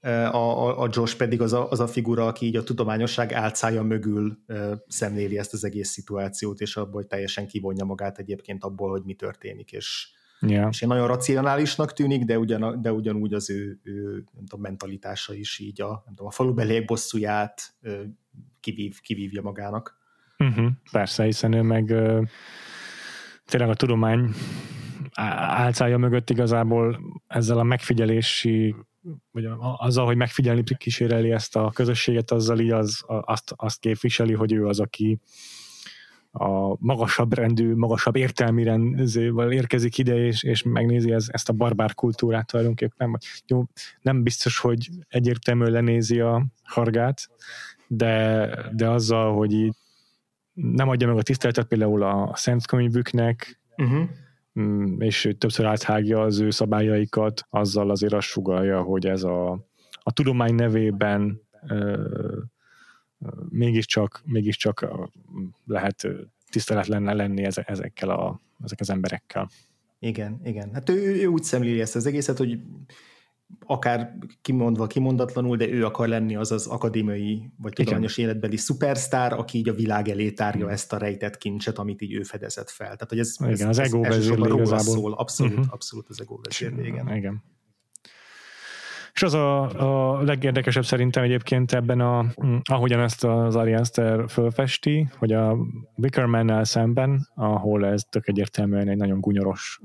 A, a, a Josh pedig az a, az a figura, aki így a tudományosság álcája mögül szemléli ezt az egész szituációt, és abból hogy teljesen kivonja magát egyébként abból, hogy mi történik, és Yeah. És nagyon racionálisnak tűnik, de, ugyan, de ugyanúgy az ő, ő nem tudom, mentalitása is így a, nem tudom, a falubeliek bosszúját kivív, kivívja magának. Uh-huh, persze, hiszen ő meg uh, tényleg a tudomány álcája mögött igazából ezzel a megfigyelési vagy azzal, hogy megfigyelni kíséreli ezt a közösséget, azzal így az, azt, azt képviseli, hogy ő az, aki a magasabb rendű, magasabb értelmi rendezővel érkezik ide, és, és megnézi ez, ezt a barbár kultúrát tulajdonképpen. Jó, nem biztos, hogy egyértelműen lenézi a hargát, de, de azzal, hogy így nem adja meg a tiszteletet például a szent könyvüknek, uh-huh. és többször áthágja az ő szabályaikat, azzal azért azt sugalja, hogy ez a, a tudomány nevében mégiscsak, mégiscsak lehet tiszteletlen lenni ezekkel a, ezek az emberekkel. Igen, igen. Hát ő, ő úgy szemléli ezt az egészet, hogy akár kimondva, kimondatlanul, de ő akar lenni az az akadémiai vagy tudományos Igen. életbeli szupersztár, aki így a világ elé tárja Igen. ezt a rejtett kincset, amit így ő fedezett fel. Tehát, hogy ez, igen, ez, az ego vezérlé szól, abszolút, uh-huh. abszolút az ego vezérlé, igen. igen. És az a, a legérdekesebb szerintem egyébként ebben, a, ahogyan ezt az Ari Aster fölfesti, hogy a Wickerman-nel szemben, ahol ez tök egyértelműen egy nagyon gunyoros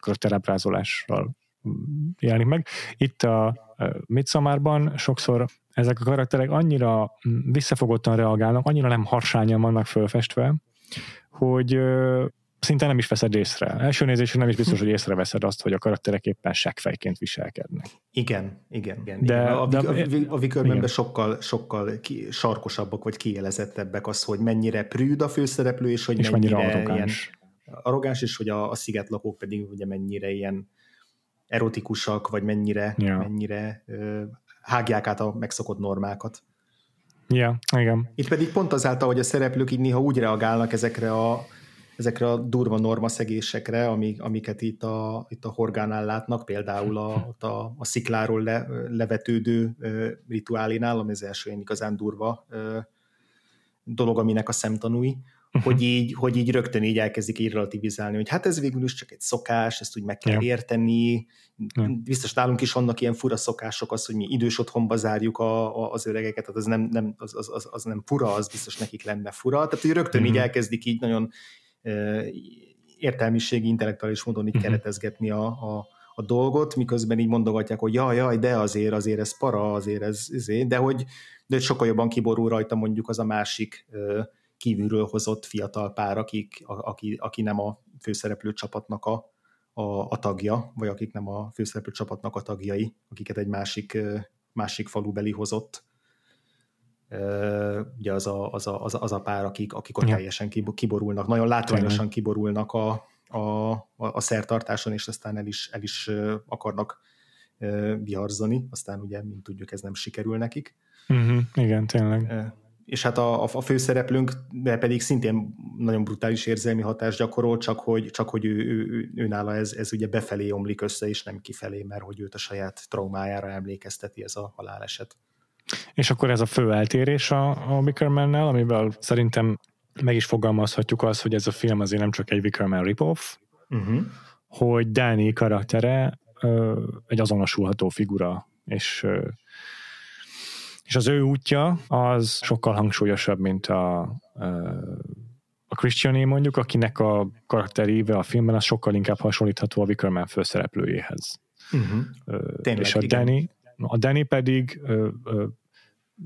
körterábrázolással jelenik meg. Itt a Midsommarban sokszor ezek a karakterek annyira visszafogottan reagálnak, annyira nem harsányan vannak fölfestve, hogy szinte nem is veszed észre. Első nézésre nem is biztos, hogy észreveszed azt, hogy a karakterek éppen seggfejként viselkednek. Igen, igen, igen. De, igen. A, de, a, sokkal, sokkal ki, sarkosabbak vagy kielezettebbek az, hogy mennyire prűd a főszereplő, és hogy és mennyire, mennyire arrogáns. Ilyen, arrogáns, és hogy a, a szigetlakók pedig ugye mennyire ilyen erotikusak, vagy mennyire, ja. mennyire ö, hágják át a megszokott normákat. Ja, igen. Itt pedig pont azáltal, hogy a szereplők így néha úgy reagálnak ezekre a ezekre a durva normaszegésekre, amik, amiket itt a, itt a horgánál látnak, például a, a, a szikláról le, levetődő rituálénál, ami az első ilyen igazán durva dolog, aminek a szemtanúi, uh-huh. hogy, így, hogy így rögtön így elkezdik így relativizálni, hogy hát ez végül is csak egy szokás, ezt úgy meg kell yeah. érteni, yeah. biztos nálunk is vannak ilyen fura szokások, az, hogy mi idős otthonba zárjuk a, a, az öregeket, tehát az nem, nem, az, az, az, az nem fura, az biztos nekik lenne fura, tehát hogy rögtön uh-huh. így mhm. elkezdik így nagyon értelmiségi, intellektuális módon így uh-huh. keretezgetni a, a, a dolgot, miközben így mondogatják, hogy jaj, jaj, de azért, azért ez para, azért ez, ezért, de hogy, de sokkal jobban kiborul rajta mondjuk az a másik kívülről hozott fiatal pár, akik, a, aki, aki nem a főszereplő csapatnak a, a, a tagja, vagy akik nem a főszereplő csapatnak a tagjai, akiket egy másik, másik falubeli hozott. Ugye az a, az a, az a, az a pár, akik, akik ott ja. teljesen kiborulnak, nagyon látványosan kiborulnak a, a, a szertartáson, és aztán el is, el is akarnak viharzani, aztán ugye, mint tudjuk, ez nem sikerül nekik. Uh-huh, igen, tényleg és hát a, a főszereplőnk de pedig szintén nagyon brutális érzelmi hatást gyakorol, csak hogy, csak hogy ő, ő, ő, ő nála ez, ez ugye befelé omlik össze, és nem kifelé, mert hogy őt a saját traumájára emlékezteti ez a haláleset. És akkor ez a fő eltérés a, a Wickermannel, amivel szerintem meg is fogalmazhatjuk azt, hogy ez a film azért nem csak egy Wickerman rip-off, uh-huh. hogy Danny karaktere ö, egy azonosulható figura, és ö, és az ő útja az sokkal hangsúlyosabb, mint a, a Christiané mondjuk, akinek a karakteréve a filmben az sokkal inkább hasonlítható a Wickerman főszereplőjéhez. Uh-huh. Tényleg, és a igen. A Danny pedig ö, ö,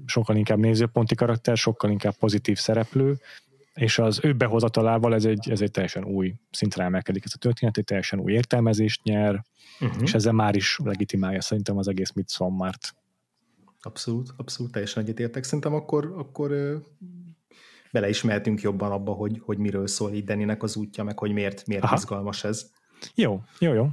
sokkal inkább nézőponti karakter, sokkal inkább pozitív szereplő, és az ő behozatalával ez egy, ez egy teljesen új szintre emelkedik ez a történet, egy teljesen új értelmezést nyer, uh-huh. és ezzel már is legitimálja szerintem az egész Midsommar-t. Abszolút, abszolút, teljesen egyetértek. Szerintem akkor, akkor bele is mehetünk jobban abba, hogy, hogy miről szól így Deninek az útja, meg hogy miért, miért Aha. izgalmas ez. Jó, jó, jó.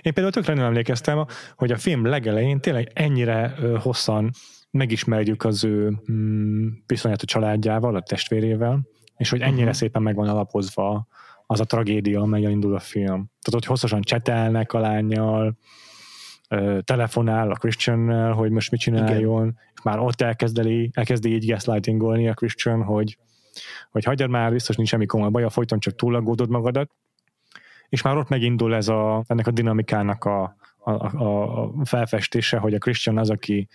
Én például tökre nem emlékeztem, hogy a film legelején tényleg ennyire hosszan megismerjük az ő mm, viszonyát a családjával, a testvérével, és hogy ennyire uh-huh. szépen meg van alapozva az a tragédia, amelyen indul a film. Tehát, hogy hosszasan csetelnek a lányjal, telefonál a Christian-nel, hogy most mit csináljon, Igen. és már ott elkezdeli, elkezdi így gaslightingolni a Christian, hogy, hogy hagyjad már, biztos nincs semmi komoly baj, folyton csak túlagódod magadat, és már ott megindul ez a, ennek a dinamikának a, a, a, a felfestése, hogy a Christian az, aki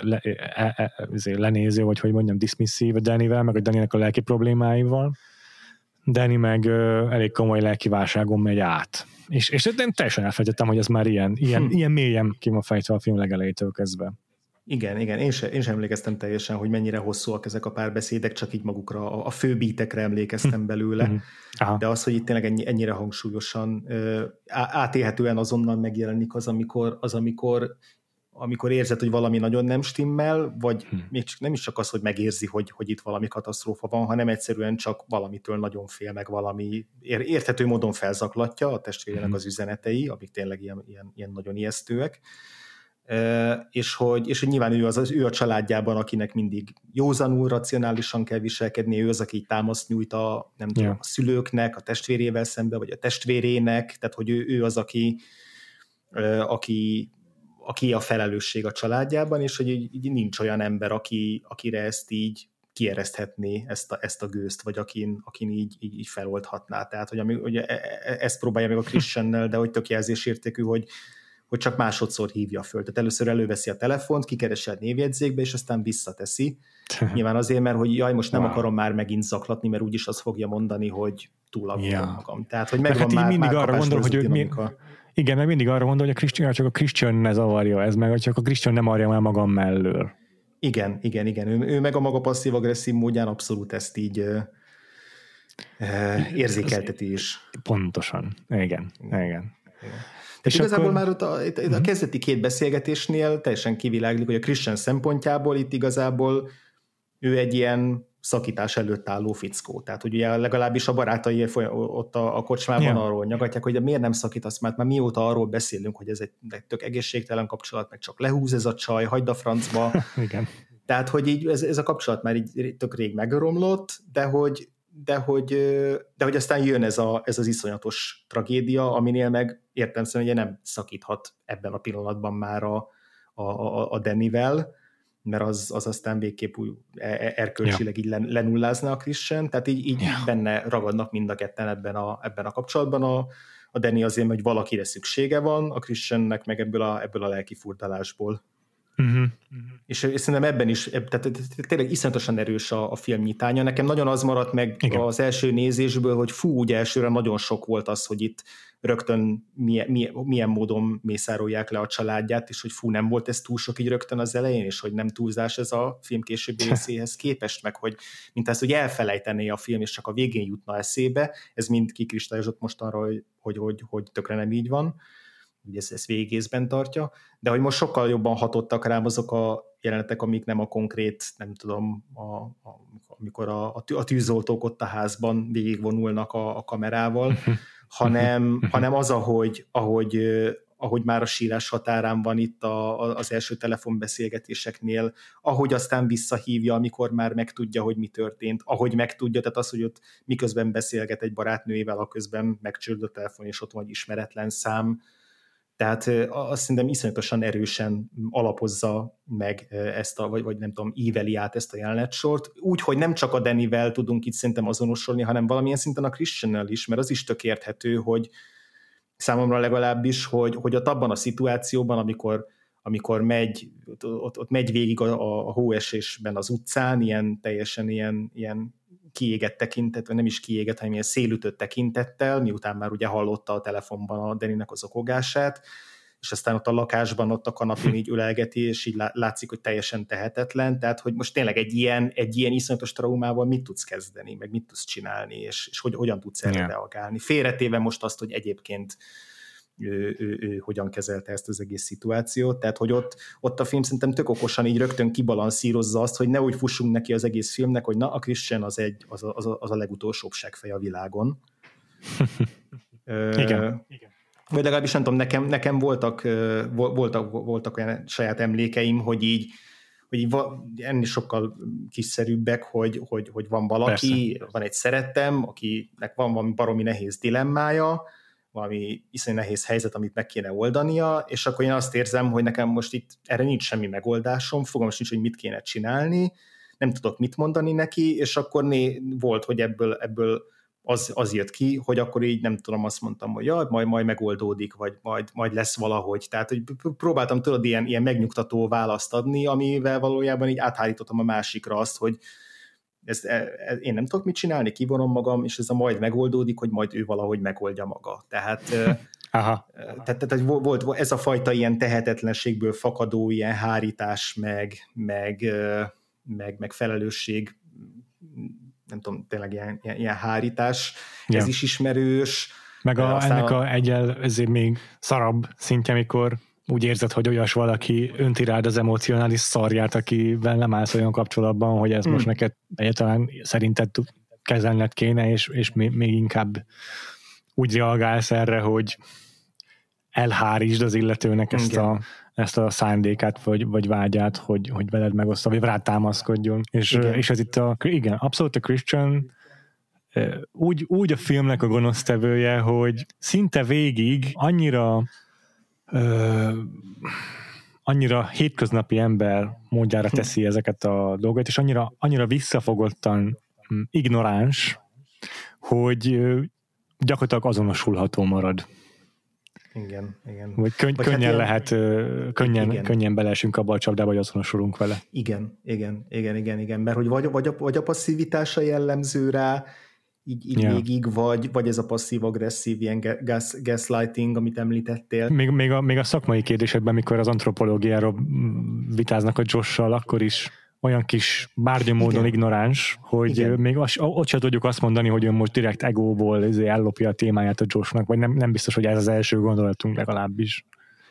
le, e, e, e lenéző, vagy hogy mondjam, dismisszív a Dannyvel, meg a Dannynek a lelki problémáival. Danny meg ö, elég komoly lelki válságon megy át és, és én teljesen elfelejtettem, hogy ez már ilyen, ilyen, hm. ilyen mélyen ki van fejtve a film legelejétől kezdve. Igen, igen, én sem, én sem emlékeztem teljesen, hogy mennyire hosszúak ezek a párbeszédek, csak így magukra, a, a főbítekre emlékeztem hm. belőle, hm. Aha. de az, hogy itt tényleg ennyi, ennyire hangsúlyosan, ö, átélhetően azonnal megjelenik az, amikor, az, amikor amikor érzed, hogy valami nagyon nem stimmel, vagy hmm. még nem is csak az, hogy megérzi, hogy, hogy itt valami katasztrófa van, hanem egyszerűen csak valamitől nagyon fél, meg valami ér, érthető módon felzaklatja a testvérének hmm. az üzenetei, amik tényleg ilyen, ilyen, ilyen nagyon ijesztőek. És, hogy, és hogy nyilván ő, az, az, ő a családjában, akinek mindig józanul, racionálisan kell viselkedni, ő az, aki támaszt nyújt a, nem tudom, yeah. a szülőknek, a testvérével szembe, vagy a testvérének, tehát hogy ő, ő az, aki, aki aki a felelősség a családjában, és hogy így, így nincs olyan ember, aki, akire ezt így kiereszthetné ezt a, ezt a gőzt, vagy akin, akin így, így, így feloldhatná. Tehát, hogy, ami, hogy e, e, ezt próbálja meg a Christiannel, de hogy tök jelzésértékű, hogy, hogy csak másodszor hívja föl. Tehát először előveszi a telefont, kikeresi a névjegyzékbe, és aztán visszateszi. [laughs] Nyilván azért, mert hogy jaj, most nem wow. akarom már megint zaklatni, mert úgyis azt fogja mondani, hogy túl ja. magam. Tehát, hogy megvan hát már, mindig már arra gondol, hogy ő mi, igen, mert mindig arra gondol, hogy a Christian, csak a Christian ne zavarja ez, meg csak a Christian nem arja már magam mellől. Igen, igen, igen. Ő, ő meg a maga passzív-agresszív módján abszolút ezt így érzékelteti is. Pontosan. Igen, igen. igen. És igazából akkor... már ott a, itt, a mhm. kezdeti két beszélgetésnél teljesen kiviláglik, hogy a Christian szempontjából itt igazából ő egy ilyen szakítás előtt álló fickó. Tehát ugye legalábbis a barátai ott a, a kocsmában ja. arról nyagatják, hogy de miért nem szakítasz, mert már mióta arról beszélünk, hogy ez egy, egy tök egészségtelen kapcsolat, meg csak lehúz ez a csaj, hagyd a francba. [laughs] Igen. Tehát, hogy így ez, ez a kapcsolat már így tök rég megromlott, de hogy, de hogy, de hogy aztán jön ez, a, ez az iszonyatos tragédia, aminél meg értem szerint, hogy nem szakíthat ebben a pillanatban már a, a, a, a Denivel, mert az, az aztán végképp úgy e, e, erkölcsileg ja. így lenullázna a Christian, tehát így, így ja. benne ragadnak mind a ketten ebben a, ebben a kapcsolatban. A, a Danny azért, hogy valakire szüksége van, a Christiannek meg ebből a, ebből a lelki furdalásból. Uh-huh. És, és szerintem ebben is, tehát tényleg iszonyatosan erős a, a film nyitánya. Nekem nagyon az maradt meg Igen. az első nézésből, hogy fú, ugye elsőre nagyon sok volt az, hogy itt rögtön milyen, milyen, milyen módon mészárolják le a családját, és hogy fú, nem volt ez túl sok így rögtön az elején, és hogy nem túlzás ez a film későbbi részéhez képest, meg hogy mint ezt, hogy elfelejtené a film, és csak a végén jutna eszébe, ez mind kikristályozott most arra, hogy, hogy, hogy, hogy tökre nem így van ugye ezt, ezt végészben tartja, de hogy most sokkal jobban hatottak rám azok a jelenetek, amik nem a konkrét, nem tudom, a, a, amikor a, a tűzoltók ott a házban végigvonulnak a, a kamerával, [laughs] hanem, hanem az, ahogy, ahogy, ahogy már a sírás határán van itt a, a, az első telefonbeszélgetéseknél, ahogy aztán visszahívja, amikor már megtudja, hogy mi történt, ahogy megtudja, tehát az, hogy ott miközben beszélget egy barátnőjével, a közben megcsörd a telefon, és ott van egy ismeretlen szám, tehát azt szerintem iszonyatosan erősen alapozza meg ezt a, vagy, vagy nem tudom, íveli át ezt a jelenetsort, úgy, hogy nem csak a Denivel tudunk itt szerintem azonosulni, hanem valamilyen szinten a christian is, mert az is tök érthető, hogy számomra legalábbis, hogy, hogy ott abban a szituációban, amikor, amikor megy, ott, ott megy végig a, a hóesésben az utcán, ilyen teljesen ilyen, ilyen kiégett tekintet, vagy nem is kiégett, hanem ilyen szélütött tekintettel, miután már ugye hallotta a telefonban a Deninek az okogását, és aztán ott a lakásban, ott a kanapin így ülelgeti, és így látszik, hogy teljesen tehetetlen, tehát hogy most tényleg egy ilyen, egy ilyen iszonyatos traumával mit tudsz kezdeni, meg mit tudsz csinálni, és, és hogy, hogyan tudsz erre yeah. reagálni. Félretéve most azt, hogy egyébként ő, ő, ő hogyan kezelte ezt az egész szituációt, tehát hogy ott, ott a film szerintem tök okosan így rögtön kibalanszírozza azt, hogy ne úgy fussunk neki az egész filmnek, hogy na, a Christian az, egy, az, a, az, a, az a legutolsóbb seggfej a világon. [laughs] Igen. Igen vagy legalábbis nem tudom, nekem, nekem voltak, voltak, voltak olyan saját emlékeim, hogy így, hogy így ennél sokkal kiszerűbbek, hogy, hogy, hogy van valaki, Persze. van egy szerettem, akinek van valami baromi nehéz dilemmája, valami iszonyú nehéz helyzet, amit meg kéne oldania, és akkor én azt érzem, hogy nekem most itt erre nincs semmi megoldásom, fogom nincs, hogy mit kéne csinálni, nem tudok mit mondani neki, és akkor né, volt, hogy ebből, ebből az, az jött ki, hogy akkor így nem tudom, azt mondtam, hogy ja, majd, majd megoldódik, vagy majd, majd lesz valahogy. Tehát, hogy próbáltam tudod ilyen, ilyen megnyugtató választ adni, amivel valójában így áthárítottam a másikra azt, hogy ezt, e, e, én nem tudok mit csinálni, kivonom magam, és ez a majd megoldódik, hogy majd ő valahogy megoldja maga. Tehát, [laughs] Aha. tehát, tehát volt ez a fajta ilyen tehetetlenségből fakadó ilyen hárítás, meg, meg, meg, meg felelősség nem tudom, tényleg ilyen, ilyen, ilyen hárítás, ja. ez is ismerős. Meg a, ennek a, a egyel ezért még szarabb szintje, amikor úgy érzed, hogy olyas valaki önti rád az emocionális szarját, akivel nem állsz olyan kapcsolatban, hogy ez hmm. most neked egyáltalán szerinted kezelned kéne, és, és még, inkább úgy reagálsz erre, hogy elhárítsd az illetőnek ezt Igen. a ezt a szándékát, vagy, vagy vágyát, hogy, hogy veled megoszta, vagy rád támaszkodjon. És, és ez itt a, igen, abszolút a Christian úgy, úgy a filmnek a gonosztevője, hogy szinte végig annyira ö, annyira hétköznapi ember módjára teszi ezeket a dolgokat, és annyira, annyira visszafogottan hm, ignoráns, hogy gyakorlatilag azonosulható marad. Igen, igen. Vagy, könny- Vagy könnyen hát lehet, könnyen, igen. könnyen belesünk abba a csapdába, hogy azonosulunk vele. Igen, igen, igen, igen, igen, mert hogy vagy, vagy, a, vagy a passzivitása jellemző rá, így, így yeah. végig, vagy, vagy ez a passzív-agresszív ilyen gas, gaslighting, amit említettél. Még, még, a, még a szakmai kérdésekben, mikor az antropológiáról vitáznak a Josh-sal, akkor is olyan kis bárgya módon Igen. ignoráns, hogy Igen. még az, ott sem tudjuk azt mondani, hogy ő most direkt egóból izé ellopja a témáját a Joshnak, vagy nem, nem biztos, hogy ez az első gondolatunk legalábbis.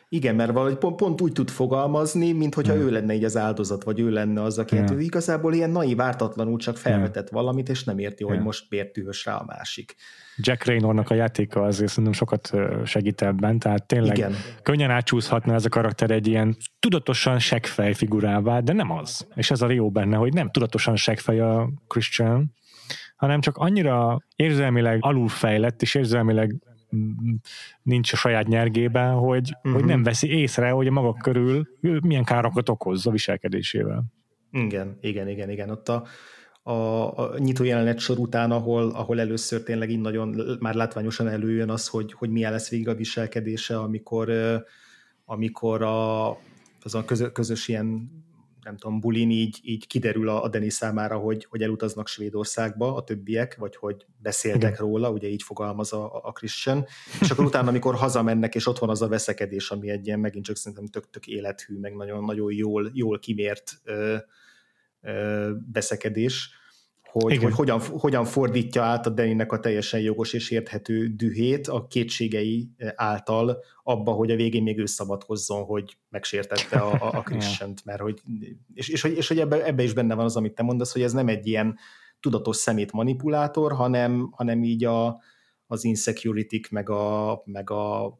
Igen, mert valahogy pont, pont úgy tud fogalmazni, mint hogyha hmm. ő lenne így az áldozat, vagy ő lenne az, aki hmm. hát ő igazából ilyen naív, ártatlanul csak felvetett hmm. valamit, és nem érti, hogy hmm. most miért tűhös rá a másik. Jack Raynornak a játéka azért szerintem sokat segít ebben, tehát tényleg Igen. könnyen átcsúszhatna ez a karakter egy ilyen tudatosan seggfej figurává, de nem az. És ez a jó benne, hogy nem tudatosan seggfej a Christian, hanem csak annyira érzelmileg alulfejlett, és érzelmileg nincs a saját nyergében, hogy, uh-huh. hogy nem veszi észre, hogy a maga körül milyen károkat okoz a viselkedésével. Igen, igen, igen, igen. Ott a, a, a nyitó jelenet sor után, ahol, ahol először tényleg így nagyon már látványosan előjön az, hogy, hogy milyen lesz végig a viselkedése, amikor, amikor a, az a közös, közös ilyen nem tudom, bulin így, így kiderül a, a Denis számára, hogy, hogy elutaznak Svédországba a többiek, vagy hogy beszéltek Igen. róla, ugye így fogalmaz a, a Christian, és akkor utána, amikor hazamennek, és ott van az a veszekedés, ami egy ilyen megint csak szerintem tök-tök élethű, meg nagyon-nagyon jól, jól kimért ö, ö, veszekedés, hogy, hogy hogyan, hogyan fordítja át a Deninek a teljesen jogos és érthető dühét a kétségei által abba, hogy a végén még ő szabadkozzon, hogy megsértette a, a, a [laughs] Christian-t, mert hogy, és, és, és, és hogy ebbe, ebbe is benne van az, amit te mondasz, hogy ez nem egy ilyen tudatos szemét manipulátor, hanem, hanem így a, az insecurity meg a, meg a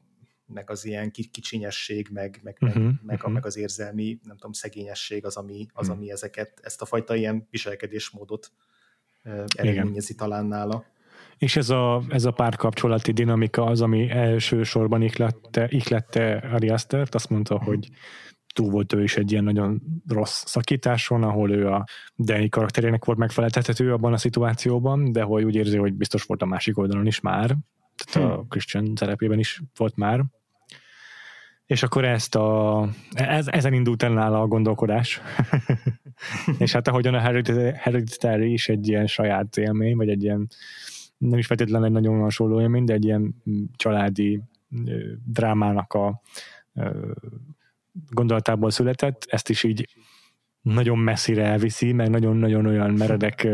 meg az ilyen kicsinyesség, meg, meg, uh-huh, meg, meg, uh-huh. meg az érzelmi, nem tudom, szegényesség az, ami, az, uh-huh. ami ezeket, ezt a fajta ilyen viselkedésmódot eredményezi talán nála. És ez a, ez a párkapcsolati dinamika az, ami elsősorban iklette, iklette Ari Astert, azt mondta, hogy túl volt ő is egy ilyen nagyon rossz szakításon, ahol ő a Danny karakterének volt megfeleltethető abban a szituációban, de hogy úgy érzi, hogy biztos volt a másik oldalon is már, tehát a hm. Christian szerepében is volt már. És akkor ezt a, ez, ezen indult el nála a gondolkodás. [laughs] és hát ahogyan a Hereditary is egy ilyen saját élmény, vagy egy ilyen nem is feltétlenül egy nagyon hasonló élmény, de egy ilyen családi drámának a gondolatából született, ezt is így nagyon messzire elviszi, meg nagyon-nagyon olyan meredek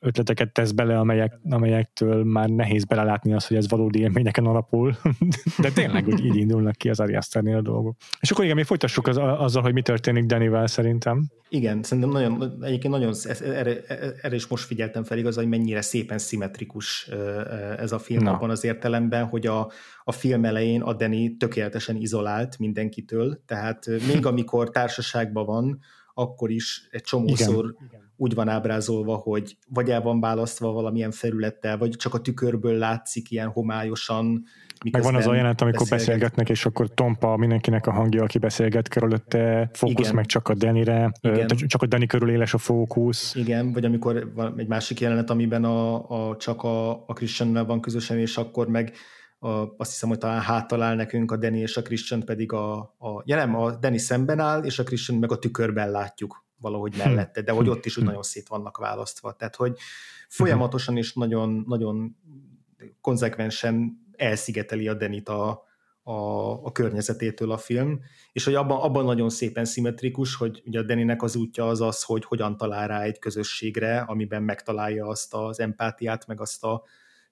ötleteket tesz bele, amelyek, amelyektől már nehéz belelátni azt, hogy ez valódi élményeken alapul, [laughs] de tényleg úgy így indulnak ki az Ari a dolgok. És akkor igen, mi folytassuk az, azzal, hogy mi történik Danivel szerintem. Igen, szerintem nagyon, egyébként nagyon, erre, erre is most figyeltem fel igaz, hogy mennyire szépen szimmetrikus ez a film Na. abban az értelemben, hogy a, a film elején a Danny tökéletesen izolált mindenkitől, tehát még [laughs] amikor társaságban van, akkor is egy csomószor Igen. úgy van ábrázolva, hogy vagy el van választva valamilyen felülettel, vagy csak a tükkörből látszik ilyen homályosan, meg van az a jelenet, amikor beszélget. beszélgetnek, és akkor tompa mindenkinek a hangja, aki beszélget körülötte, fókusz Igen. meg csak a Denire, csak a Deni körül éles a fókusz. Igen, vagy amikor van egy másik jelenet, amiben a, a csak a, a Christian van közösen, és akkor meg a, azt hiszem, hogy talán háttal nekünk a Danny és a Christian pedig a, a ja nem, a Danny szemben áll, és a Christian meg a tükörben látjuk valahogy hm. mellette, de hogy ott is úgy hm. nagyon szét vannak választva. Tehát, hogy folyamatosan és nagyon, nagyon konzekvensen elszigeteli a Denit a, a, a környezetétől a film, és hogy abban, abban nagyon szépen szimmetrikus, hogy ugye a Deninek az útja az az, hogy hogyan talál rá egy közösségre, amiben megtalálja azt az empátiát, meg azt a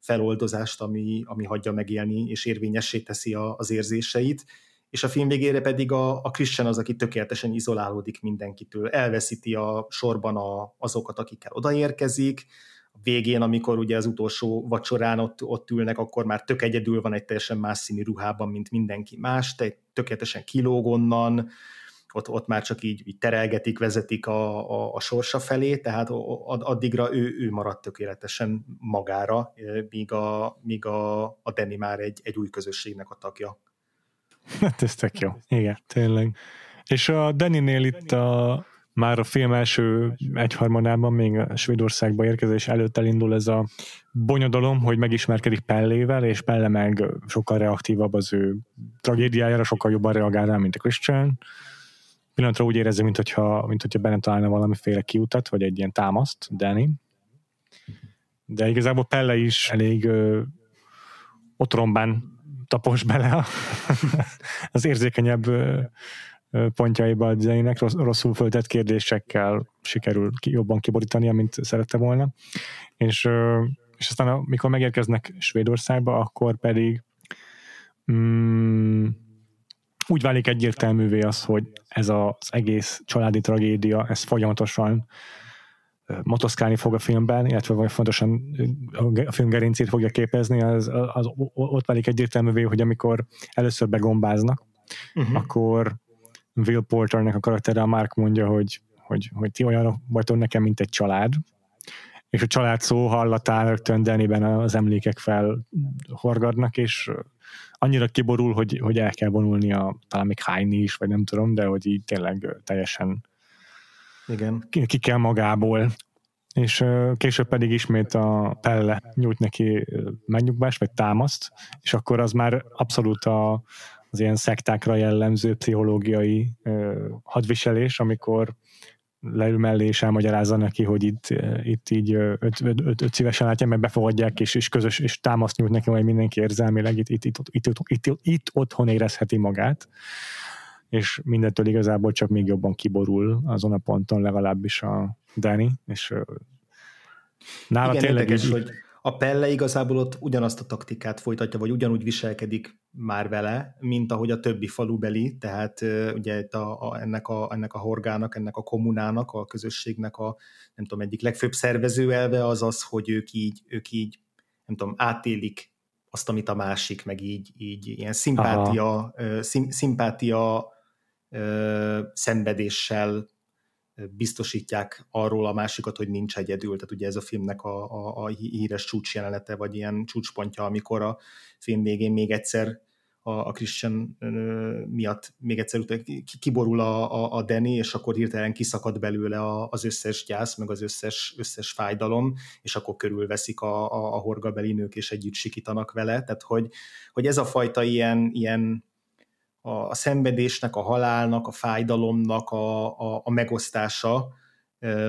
feloldozást, ami, ami hagyja megélni, és érvényessé teszi a, az érzéseit, és a film végére pedig a, a Christian az, aki tökéletesen izolálódik mindenkitől, elveszíti a sorban a, azokat, akikkel odaérkezik, a végén, amikor ugye az utolsó vacsorán ott, ott ülnek, akkor már tök egyedül van egy teljesen más színű ruhában, mint mindenki más, te tökéletesen kilóg onnan, ott, ott már csak így, így terelgetik, vezetik a, a, a sorsa felé, tehát addigra ő, ő maradt tökéletesen magára, míg a, míg a, a Danny már egy, egy új közösségnek a tagja. Hát ez tök jó. Igen, tényleg. És a Danny-nél itt a, már a film első egyharmadában, még a Svédországba érkezés előtt elindul ez a bonyodalom, hogy megismerkedik Pellével, és Pelle meg sokkal reaktívabb az ő tragédiájára, sokkal jobban reagál rá, mint a Christian. Pillanatra úgy érezi, mint hogyha, mint hogyha benne találna valamiféle kiutat, vagy egy ilyen támaszt, Danny. De igazából Pelle is elég ö, otrombán tapos bele [laughs] az érzékenyebb pontjaiba a zenének, rosszul föltett kérdésekkel sikerül jobban kiborítani, mint szerette volna. És, és aztán amikor megérkeznek Svédországba, akkor pedig mm, úgy válik egyértelművé az, hogy ez az egész családi tragédia, ez folyamatosan motoszkálni fog a filmben, illetve vagy fontosan a film gerincét fogja képezni, az, az, ott válik egyértelművé, hogy amikor először begombáznak, uh-huh. akkor Will Porternek a karaktere, a Mark mondja, hogy, hogy, hogy ti olyanok vagytok nekem, mint egy család, és a család szó hallatán rögtön Deniben az emlékek felhorgadnak, és annyira kiborul, hogy, hogy el kell vonulnia, talán még hányni is, vagy nem tudom, de hogy így tényleg teljesen Igen. Ki, ki kell magából. És később pedig ismét a Pelle nyújt neki megnyugvást, vagy támaszt, és akkor az már abszolút a, az ilyen szektákra jellemző pszichológiai ö, hadviselés, amikor leül mellé és elmagyarázza neki, hogy itt, itt így öt, öt, öt, öt szívesen látja, mert befogadják, és, és közös, és támaszt nyújt neki, hogy mindenki érzelmileg itt, itt, itt, itt, itt, itt, itt otthon érezheti magát, és mindentől igazából csak még jobban kiborul azon a ponton legalábbis a Danny, és nála Igen, tényleg érdekes, így, hogy a Pelle igazából ott ugyanazt a taktikát folytatja, vagy ugyanúgy viselkedik már vele, mint ahogy a többi falubeli, tehát ugye itt a, a, ennek, a, ennek a horgának, ennek a kommunának, a közösségnek a nem tudom, egyik legfőbb szervező elve az az, hogy ők így, ők így nem tudom, átélik azt, amit a másik, meg így, így ilyen szimpátia, szim, szimpátia szenvedéssel biztosítják arról a másikat, hogy nincs egyedül. Tehát ugye ez a filmnek a, a, a híres csúcsjelenete, vagy ilyen csúcspontja, amikor a film végén még egyszer a, a Christian miatt még egyszer kiborul a, a, a Danny, és akkor hirtelen kiszakad belőle a, az összes gyász, meg az összes, összes fájdalom, és akkor körülveszik a, a, a horgabeli nők, és együtt sikítanak vele. Tehát, hogy, hogy ez a fajta ilyen, ilyen a, a szenvedésnek, a halálnak, a fájdalomnak a, a, a megosztása,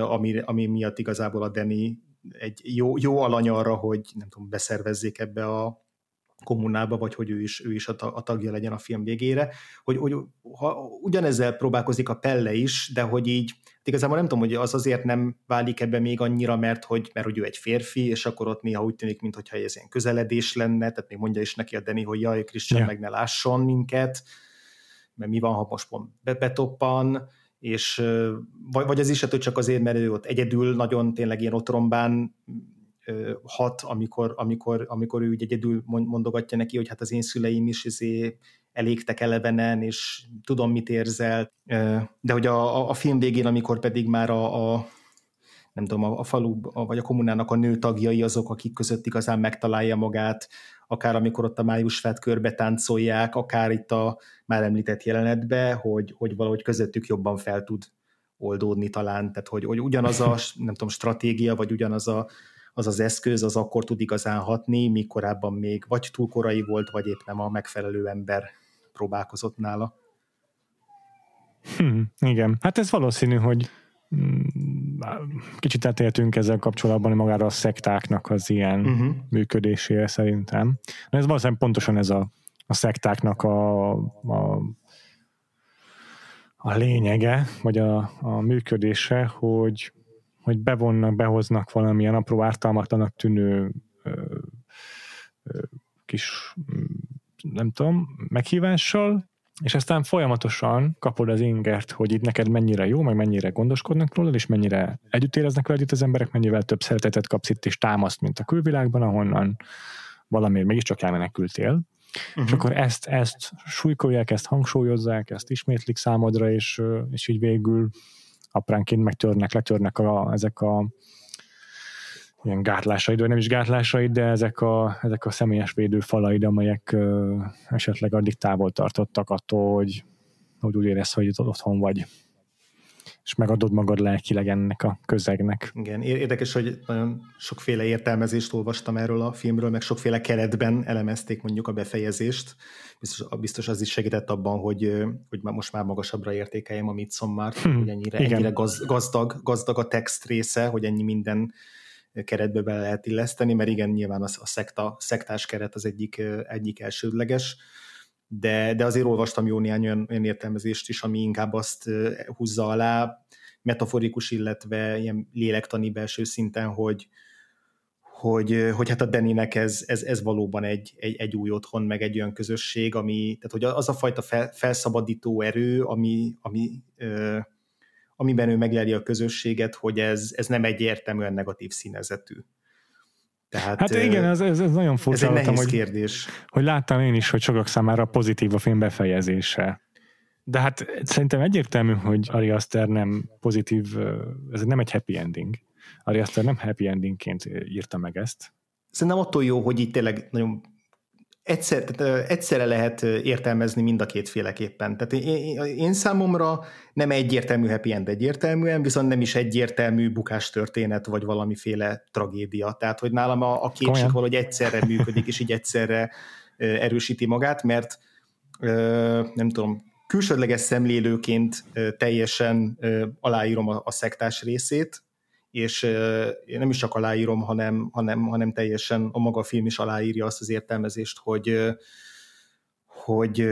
ami, ami miatt igazából a Danny egy jó, jó alany arra, hogy nem tudom, beszervezzék ebbe a, kommunába, vagy hogy ő is, ő is a tagja legyen a film végére, hogy, hogy ha ugyanezzel próbálkozik a Pelle is, de hogy így hát igazából nem tudom, hogy az azért nem válik ebbe még annyira, mert hogy, mert hogy ő egy férfi, és akkor ott néha úgy tűnik, mintha ez ilyen közeledés lenne, tehát még mondja is neki a Deni, hogy jaj, Christian yeah. meg ne lásson minket, mert mi van, ha most pont betoppan, és vagy, vagy az is, hogy csak azért, mert ő ott egyedül nagyon tényleg ilyen otrombán hat, amikor, amikor, amikor ő úgy egyedül mondogatja neki, hogy hát az én szüleim is izé elégtek elevenen, és tudom, mit érzel. De hogy a, a film végén, amikor pedig már a, a nem tudom, a, a falu vagy a kommunának a nő tagjai azok, akik között igazán megtalálja magát, akár amikor ott a májusfát körbe táncolják, akár itt a már említett jelenetbe, hogy, hogy valahogy közöttük jobban fel tud oldódni talán, tehát hogy, hogy ugyanaz a nem tudom, stratégia, vagy ugyanaz a az az eszköz az akkor tud igazán hatni, míg korábban még vagy túl korai volt, vagy épp nem a megfelelő ember próbálkozott nála. Hmm, igen, hát ez valószínű, hogy mm, kicsit átéltünk ezzel kapcsolatban magára a szektáknak az ilyen uh-huh. működésére szerintem. ez valószínűleg pontosan ez a, a szektáknak a, a a lényege, vagy a, a működése, hogy hogy bevonnak, behoznak valamilyen apró ártalmatlanak tűnő ö, ö, kis, nem tudom, meghívással, és aztán folyamatosan kapod az ingert, hogy itt neked mennyire jó, meg mennyire gondoskodnak rólad, és mennyire együtt éreznek veled itt az emberek, mennyivel több szeretetet kapsz itt, és támaszt, mint a külvilágban, ahonnan valamiért mégiscsak elmenekültél. Uh-huh. És akkor ezt, ezt súlykolják, ezt hangsúlyozzák, ezt ismétlik számodra, és, és így végül apránként megtörnek, letörnek a, ezek a ilyen gátlásaid, vagy nem is gátlásaid, de ezek a, ezek a személyes védőfalaid, amelyek ö, esetleg addig távol tartottak attól, hogy, hogy úgy érez, hogy otthon vagy és megadod magad lelkileg ennek a közegnek. Igen, érdekes, hogy nagyon sokféle értelmezést olvastam erről a filmről, meg sokféle keretben elemezték mondjuk a befejezést. Biztos, biztos az is segített abban, hogy, hogy most már magasabbra értékeljem a midsommar hmm, hogy ennyire, ennyire gaz, gazdag, gazdag a text része, hogy ennyi minden keretbe bele lehet illeszteni, mert igen, nyilván a, a szekta, szektás keret az egyik, egyik elsődleges, de, de azért olvastam jó néhány olyan, olyan értelmezést is, ami inkább azt húzza alá, metaforikus, illetve ilyen lélektani belső szinten, hogy, hogy, hogy hát a Deninek ez, ez, ez valóban egy, egy, egy új otthon, meg egy olyan közösség, ami, tehát hogy az a fajta fel, felszabadító erő, ami, ami ö, amiben ő megleli a közösséget, hogy ez, ez nem egyértelműen negatív színezetű. Tehát, hát igen, ez, ez, ez nagyon furcsa. Ez egy nehéz hogy, kérdés. Hogy láttam én is, hogy sokak számára pozitív a film befejezése. De hát szerintem egyértelmű, hogy Ari Aster nem pozitív, ez nem egy happy ending. Ari Aster nem happy endingként írta meg ezt. Szerintem attól jó, hogy itt tényleg nagyon egyszer, tehát egyszerre lehet értelmezni mind a kétféleképpen. Tehát én, én számomra nem egyértelmű happy end egyértelműen, viszont nem is egyértelmű bukás történet, vagy valamiféle tragédia. Tehát, hogy nálam a, a kétség valahogy egyszerre működik, és így egyszerre erősíti magát, mert nem tudom, külsődleges szemlélőként teljesen aláírom a, a szektás részét, és én nem is csak aláírom, hanem, hanem, hanem teljesen a maga film is aláírja azt az értelmezést, hogy hogy,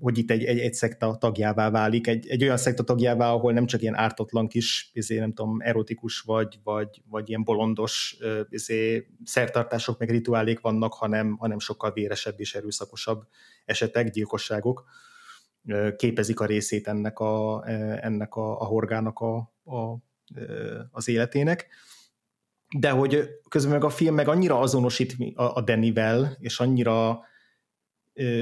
hogy itt egy, egy, egy szekta tagjává válik, egy, egy olyan szekta tagjává, ahol nem csak ilyen ártatlan kis, izé, nem tudom, erotikus vagy, vagy, vagy ilyen bolondos izé, szertartások meg rituálék vannak, hanem, hanem sokkal véresebb és erőszakosabb esetek, gyilkosságok képezik a részét ennek a, ennek a, a horgának a, a az életének. de hogy közben meg a film meg annyira azonosít a, a Danny-vel, és annyira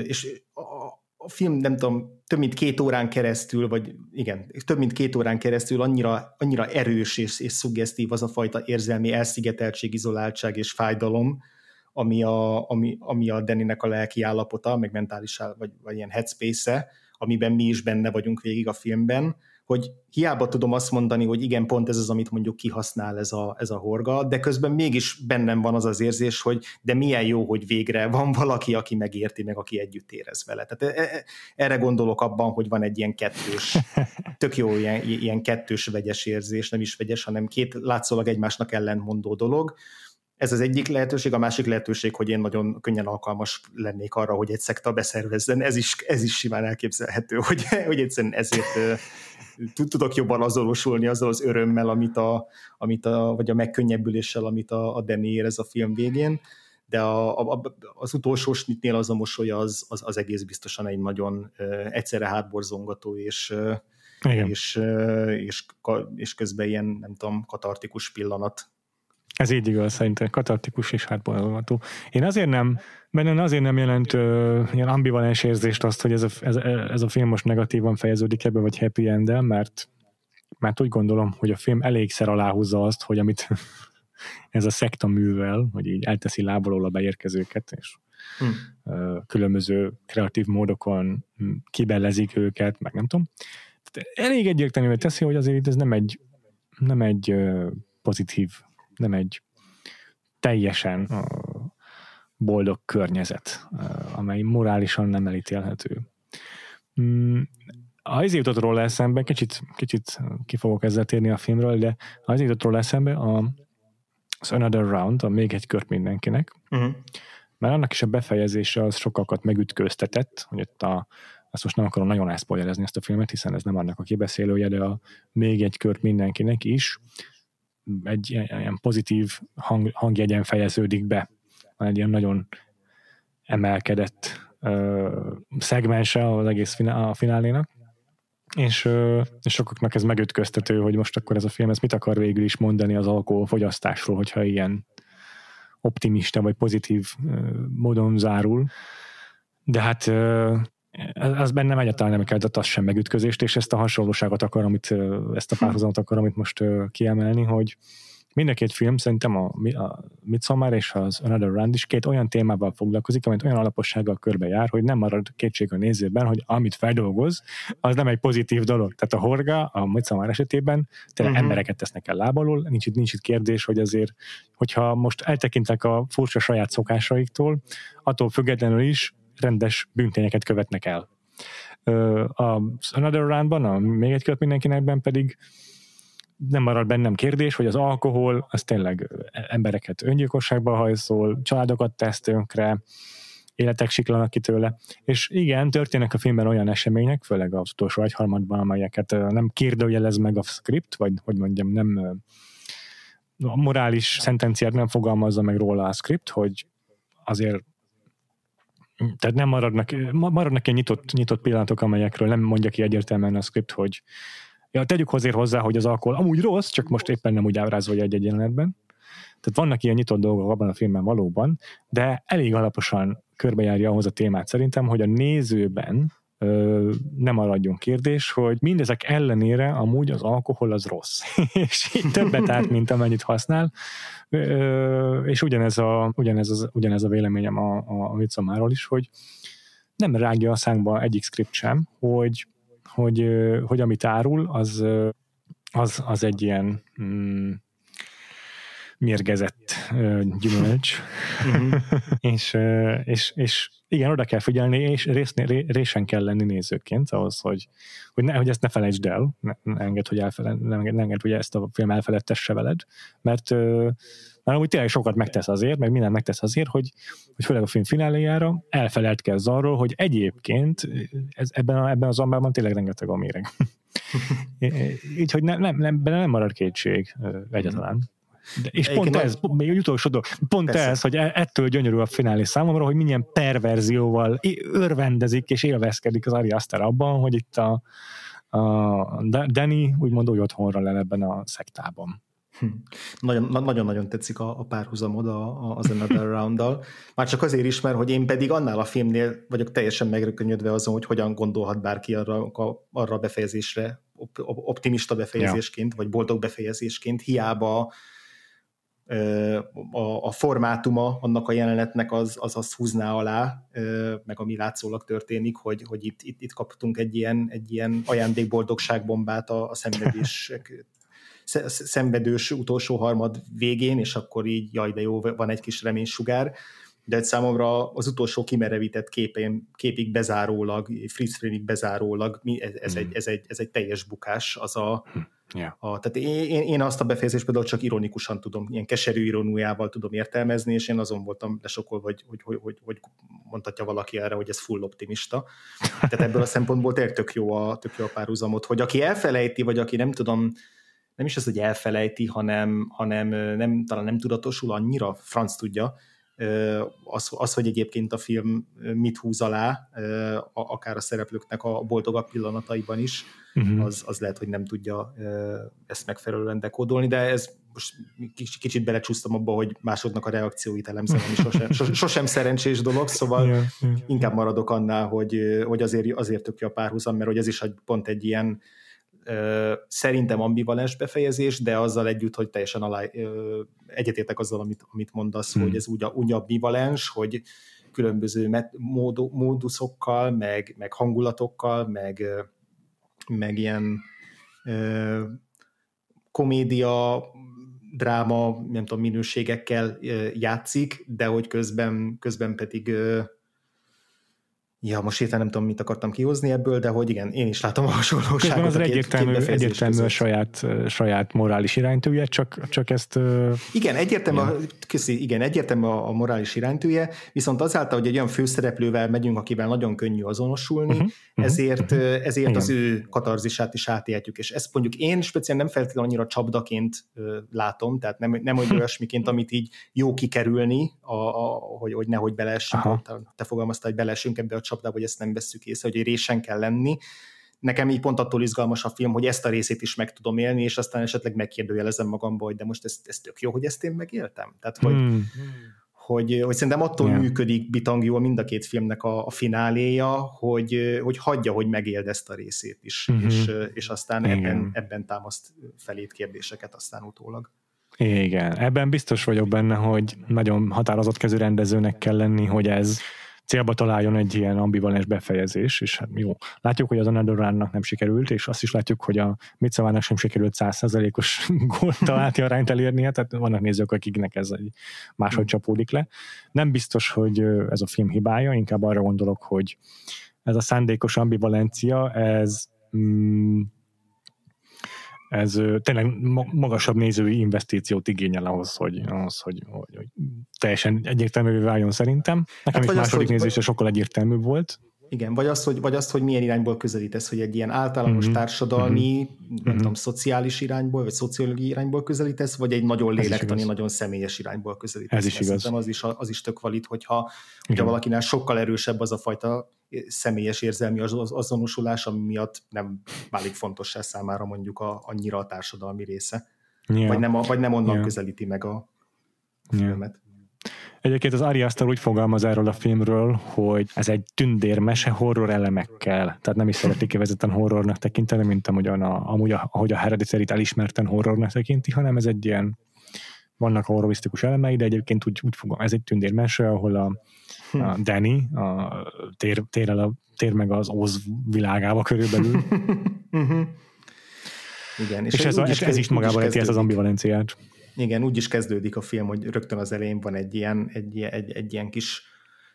és a, film, nem tudom, több mint két órán keresztül, vagy igen, több mint két órán keresztül annyira, annyira erős és, és szuggesztív az a fajta érzelmi elszigeteltség, izoláltság és fájdalom, ami a, ami, ami a Deninek a lelki állapota, meg mentális, vagy, vagy ilyen headspace-e, amiben mi is benne vagyunk végig a filmben, hogy hiába tudom azt mondani, hogy igen, pont ez az, amit mondjuk kihasznál ez a, ez a horga, de közben mégis bennem van az az érzés, hogy de milyen jó, hogy végre van valaki, aki megérti, meg aki együtt érez vele. Tehát e, e, erre gondolok abban, hogy van egy ilyen kettős, [laughs] tök jó ilyen, ilyen kettős vegyes érzés, nem is vegyes, hanem két látszólag egymásnak ellentmondó dolog, ez az egyik lehetőség, a másik lehetőség, hogy én nagyon könnyen alkalmas lennék arra, hogy egy szekta beszervezzen. Ez is, ez is simán elképzelhető, hogy, hogy egyszerűen ezért tudok jobban azonosulni azzal az örömmel, amit a, amit a, vagy a megkönnyebbüléssel, amit a, a Danny érez a film végén, de a, a, az utolsó snitnél az a mosoly az, az, az egész biztosan egy nagyon egyszerre hátborzongató és, Igen. és, és, és közben ilyen, nem tudom, katartikus pillanat. Ez így igaz, szerintem katartikus és hátborzongató. Én azért nem, benne azért nem jelent uh, ilyen ambivalens érzést azt, hogy ez a, ez, ez a film most negatívan fejeződik ebbe, vagy happy end mert, mert úgy gondolom, hogy a film elégszer aláhúzza azt, hogy amit [laughs] ez a szekta művel, hogy így elteszi lábalól a beérkezőket, és hmm. uh, különböző kreatív módokon kibellezik őket, meg nem tudom. Tehát elég egyértelműen teszi, hogy azért ez nem egy, nem egy uh, pozitív, nem egy teljesen boldog környezet, amely morálisan nem elítélhető. Mm, ha ez jutott róla eszembe, kicsit, kicsit ki fogok ezzel térni a filmről, de ha ez jutott róla eszembe, a, az Another Round, a még egy kört mindenkinek, uh-huh. mert annak is a befejezése az sokakat megütköztetett, hogy itt a, azt most nem akarom nagyon elszpoilerezni ezt a filmet, hiszen ez nem annak a kibeszélője, de a még egy kört mindenkinek is egy ilyen pozitív hang, hangjegyen fejeződik be van egy ilyen nagyon emelkedett ö, szegmense az egész finál, a finálénak, és, ö, és sokaknak ez megütköztető, hogy most akkor ez a film ez mit akar végül is mondani az alkoholfogyasztásról, hogyha ilyen optimista vagy pozitív ö, módon zárul. De hát az bennem egyáltalán nem kellett az sem megütközést, és ezt a hasonlóságot akar, amit, ezt a párhuzamot akar, amit most kiemelni, hogy Mind a két film szerintem a, a Midsommar és az Another Round is két olyan témával foglalkozik, amit olyan alapossággal körbejár, hogy nem marad kétség a nézőben, hogy amit feldolgoz, az nem egy pozitív dolog. Tehát a Horga a Midsommar esetében tényleg uh-huh. embereket tesznek el lábalól, nincs itt, nincs itt kérdés, hogy azért, hogyha most eltekintek a furcsa saját szokásaiktól, attól függetlenül is rendes bűntényeket követnek el. Az Another Roundban, a még egy költ mindenkinekben pedig nem marad bennem kérdés, hogy az alkohol az tényleg embereket öngyilkosságba hajszol, családokat tesz tönkre, életek siklanak ki tőle. És igen, történnek a filmben olyan események, főleg az utolsó egyharmadban, amelyeket nem kérdőjelez meg a script, vagy hogy mondjam, nem a morális szentenciát nem fogalmazza meg róla a script, hogy azért tehát nem maradnak, maradnak ilyen nyitott, nyitott pillanatok, amelyekről nem mondja ki egyértelműen a script, hogy Ja, tegyük azért hozzá, hogy az alkohol amúgy rossz, csak most éppen nem úgy ábrázolja egy-egy jelenetben. Tehát vannak ilyen nyitott dolgok abban a filmben valóban, de elég alaposan körbejárja ahhoz a témát szerintem, hogy a nézőben nem maradjon kérdés, hogy mindezek ellenére amúgy az alkohol az rossz. [laughs] és többet árt, mint amennyit használ. És ugyanez a, ugyanez, az, ugyanez a véleményem a, a, a Midsommáról is, hogy nem rágja a szánkba egyik script sem, hogy hogy, hogy amit árul, az, az, az egy ilyen mm, mérgezett gyümölcs, uh-huh. és, és, és igen, oda kell figyelni, és részné, résen kell lenni nézőként ahhoz, hogy, hogy, ne, hogy ezt ne felejtsd el, ne, ne enged, hogy, elfele, ne enged, ne enged, hogy ezt a film elfeledtesse veled, mert mert amúgy tényleg sokat megtesz azért, meg minden megtesz azért, hogy, hogy főleg a film fináléjára elfeledkezz arról, hogy egyébként ez, ebben, a, ebben az ambában tényleg rengeteg a méreg. [laughs] Így, hogy nem, nem, nem, nem marad kétség egyáltalán. De, és Egyébként pont ez, a... még utolsó dolog, pont Persze. ez, hogy e- ettől gyönyörű a finálé számomra, hogy milyen perverzióval örvendezik és élvezkedik az Ari Aster abban, hogy itt a, a Danny úgymond úgy otthonra le ebben a szektában. Nagyon-nagyon tetszik a, a párhuzamod a, a, az Another Round-dal. Már csak azért is, mert hogy én pedig annál a filmnél vagyok teljesen megrökönyödve azon, hogy hogyan gondolhat bárki arra, arra a befejezésre, optimista befejezésként, ja. vagy boldog befejezésként, hiába a, a formátuma annak a jelenetnek az, az azt húzná alá, meg ami látszólag történik, hogy, hogy itt, itt, itt kaptunk egy ilyen, egy ilyen ajándékboldogságbombát a, a szenvedés [laughs] szenvedős utolsó harmad végén, és akkor így, jaj, de jó, van egy kis reménysugár, de számomra az utolsó kimerevített képén, képig bezárólag, freeze bezárólag, ez, ez, hmm. egy, ez, egy, ez egy teljes bukás, az a, hmm. Yeah. A, tehát én, én azt a befejezést például csak ironikusan tudom, ilyen keserű ironújával tudom értelmezni, és én azon voltam lesokolva, hogy, hogy, hogy, hogy, hogy mondhatja valaki erre, hogy ez full optimista. Tehát ebből a szempontból tényleg tök jó a, tök jó a párhuzamot, hogy aki elfelejti, vagy aki nem tudom, nem is az, hogy elfelejti, hanem, hanem nem, talán nem tudatosul annyira, franc tudja, az, az, hogy egyébként a film mit húz alá, akár a szereplőknek a boldogabb pillanataiban is, uh-huh. az, az lehet, hogy nem tudja ezt megfelelően dekódolni, de ez most kicsit belecsúsztam abba, hogy másodnak a reakcióit elemzem, ami sosem, [laughs] sosem szerencsés dolog, szóval yeah, yeah, inkább maradok annál, hogy, hogy azért, azért tök a párhuzam, mert hogy ez is pont egy ilyen szerintem ambivalens befejezés, de azzal együtt, hogy teljesen alá, egyetértek azzal, amit, amit mondasz, hmm. hogy ez úgy, úgy ambivalens, hogy különböző mód, móduszokkal, meg, meg hangulatokkal, meg, meg ilyen ö, komédia, dráma, nem tudom, minőségekkel játszik, de hogy közben, közben pedig Ja, most hirtelen nem tudom, mit akartam kihozni ebből, de hogy igen, én is látom a hasonlóságot. az a két, egyértelmű, két egyértelmű a saját, saját morális iránytűje, csak, csak ezt... Igen, egyértelmű. A, köszi, igen, egyértelmű a, a morális iránytűje, viszont azáltal, hogy egy olyan főszereplővel megyünk, akivel nagyon könnyű azonosulni, uh-huh, ezért, uh-huh. ezért igen. az ő katarzisát is átéltjük, és ezt mondjuk én speciál nem feltétlenül annyira csapdaként látom, tehát nem, nem hogy olyasmiként, amit így jó kikerülni, a, a, hogy, hogy nehogy beleessünk, te fogalmaztál, hogy beleessünk ebbe a csapdába, hogy ezt nem vesszük észre, hogy résen kell lenni. Nekem így pont attól izgalmas a film, hogy ezt a részét is meg tudom élni, és aztán esetleg megkérdőjelezem magamba, hogy de most ez, ez tök jó, hogy ezt én megéltem. Tehát, hogy, hmm. hogy, hogy szerintem attól yeah. működik bitang jól mind a két filmnek a, a fináléja, hogy, hogy hagyja, hogy megéld ezt a részét is, mm-hmm. és, és aztán ebben, ebben támaszt felét kérdéseket aztán utólag. Igen, ebben biztos vagyok benne, hogy nagyon határozott kezű rendezőnek kell lenni, hogy ez célba találjon egy ilyen ambivalens befejezés, és hát jó. Látjuk, hogy az Anadoránnak nem sikerült, és azt is látjuk, hogy a Mitzavának sem sikerült százszerzelékos [laughs] találti arányt elérnie, tehát vannak nézők, akiknek ez egy máshogy csapódik le. Nem biztos, hogy ez a film hibája, inkább arra gondolok, hogy ez a szándékos ambivalencia, ez mm, ez tényleg magasabb nézői investíciót igényel ahhoz, hogy, ahhoz, hogy, hogy, hogy teljesen egyértelművé váljon szerintem. Nekem hát is második az, nézésre sokkal egyértelműbb volt. Igen, vagy azt, hogy, vagy azt, hogy milyen irányból közelítesz, hogy egy ilyen általános mm-hmm. társadalmi, mm-hmm. nem mm-hmm. tudom, szociális irányból, vagy szociológiai irányból közelítesz, vagy egy nagyon lélektani, nagyon személyes irányból közelítesz. Ez is igaz. Az is, az is tök valid, hogyha, hogyha valakinek sokkal erősebb az a fajta személyes érzelmi azonosulás, ami miatt nem válik fontossá számára mondjuk a, annyira a társadalmi része. Yeah. Vagy, nem, a, vagy nem onnan yeah. közelíti meg a, a yeah. filmet. Egyébként az Ari Aster úgy fogalmaz erről a filmről, hogy ez egy tündérmese horror elemekkel. Tehát nem is szeretik kivezetten horrornak tekinteni, mint amúgyan a, amúgy a, ahogy a hereditary elismerten horrornak tekinti, hanem ez egy ilyen vannak horrorisztikus elemei, de egyébként úgy, úgy fogom, ez egy tündérmese, ahol a, a hm. Danny a tér, tér, el a, tér meg az Oz világába körülbelül. [laughs] Mhm. Igen, és, és ez, ez, ez is magában rejti ezt az ambivalenciát. Igen, úgy is kezdődik a film, hogy rögtön az elején van egy ilyen, egy, egy, egy ilyen kis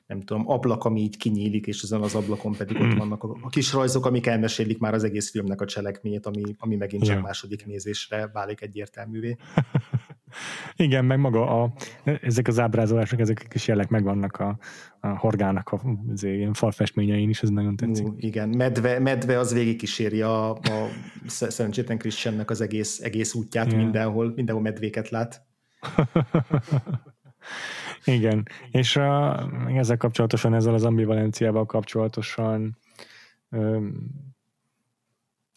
nem tudom, ablak, ami így kinyílik, és azon az ablakon pedig ott hmm. vannak a, a kis rajzok, amik elmesélik már az egész filmnek a cselekményét, ami, ami megint csak yeah. második nézésre válik egyértelművé. [laughs] Igen, meg maga a, ezek az ábrázolások, ezek a kis jelek megvannak a, a horgának a azért, ilyen falfestményein is, ez nagyon tetszik. Uh, igen, medve, medve az végigkíséri a, a szerencsétlen Christiannek az egész, egész útját, yeah. mindenhol, mindenhol medvéket lát. [laughs] Igen, és uh, ezzel kapcsolatosan, ezzel az ambivalenciával kapcsolatosan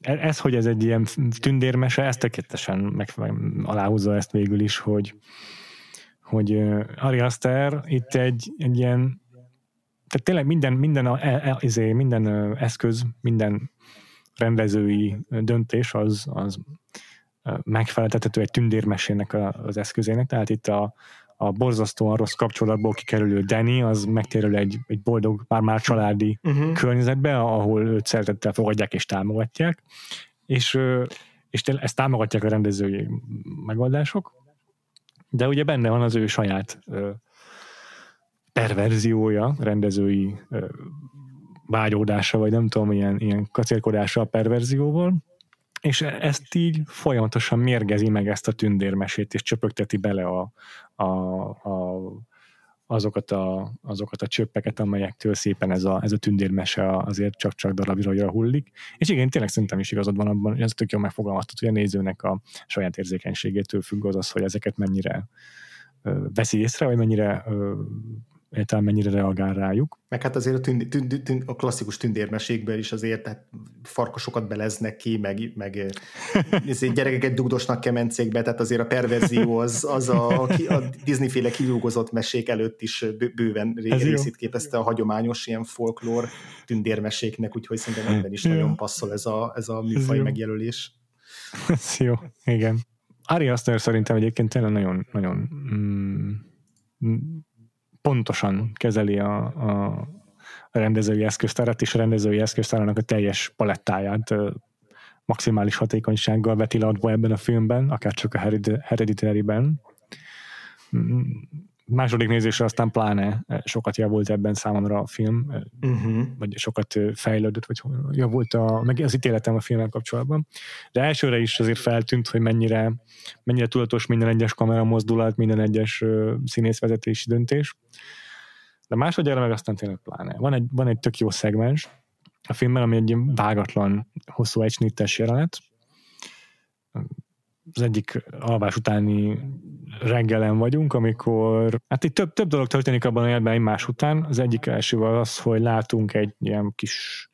ez, hogy ez egy ilyen tündérmese, ezt tökéletesen meg, aláhúzza ezt végül is, hogy, hogy Ari Aster itt egy, egy ilyen tehát tényleg minden, minden, a, e, e, izé, minden eszköz, minden rendezői döntés az, az megfeleltethető egy tündérmesének az eszközének, tehát itt a, a borzasztóan rossz kapcsolatból kikerülő Danny, az megtérül egy, egy boldog, már-már családi uh-huh. környezetbe, ahol őt szeretettel fogadják és támogatják, és, és ezt támogatják a rendezői megoldások, de ugye benne van az ő saját perverziója, rendezői vágyódása, vagy nem tudom, ilyen, ilyen kacérkodása a perverzióval, és ezt így folyamatosan mérgezi meg ezt a tündérmesét, és csöpögteti bele a, a, a, azokat, a, azokat a csöppeket, amelyektől szépen ez a, ez a tündérmese azért csak-csak darabira hullik. És igen, tényleg szerintem is igazad van abban, hogy ez tök jól megfogalmaztat, hogy a nézőnek a saját érzékenységétől függ az az, hogy ezeket mennyire veszi észre, vagy mennyire egyáltalán mennyire reagál rájuk. Meg hát azért a, tünd, tünd, tünd, a klasszikus tündérmesékben is azért tehát farkasokat beleznek ki, meg, meg [laughs] gyerekeket dugdosnak kemencékbe, tehát azért a perverzió az, az a, a Disney-féle kilúgozott mesék előtt is bőven részét képezte a hagyományos ilyen folklór tündérmeséknek, úgyhogy szerintem ebben is nagyon passzol ez a, ez a műfaj ez megjelölés. Ez jó, igen. Ari Aster szerintem egyébként tényleg nagyon, nagyon mm, pontosan kezeli a, a, rendezői eszköztárat, és a rendezői eszköztárának a teljes palettáját maximális hatékonysággal veti le ebben a filmben, akár csak a Hereditary-ben. Második nézésre aztán pláne sokat javult ebben számomra a film, uh-huh. vagy sokat fejlődött, vagy javult a, meg az ítéletem a filmmel kapcsolatban. De elsőre is azért feltűnt, hogy mennyire, mennyire tudatos minden egyes kamera mozdulat, minden egyes színészvezetési döntés. De másodjára meg aztán tényleg pláne. Van egy, van egy tök jó szegmens a filmben, ami egy vágatlan, hosszú egysnittes jelenet. Az egyik alvás utáni reggelen vagyunk, amikor, hát itt több, több dolog történik abban a jelenetben egymás után. Az egyik első az, hogy látunk egy ilyen kis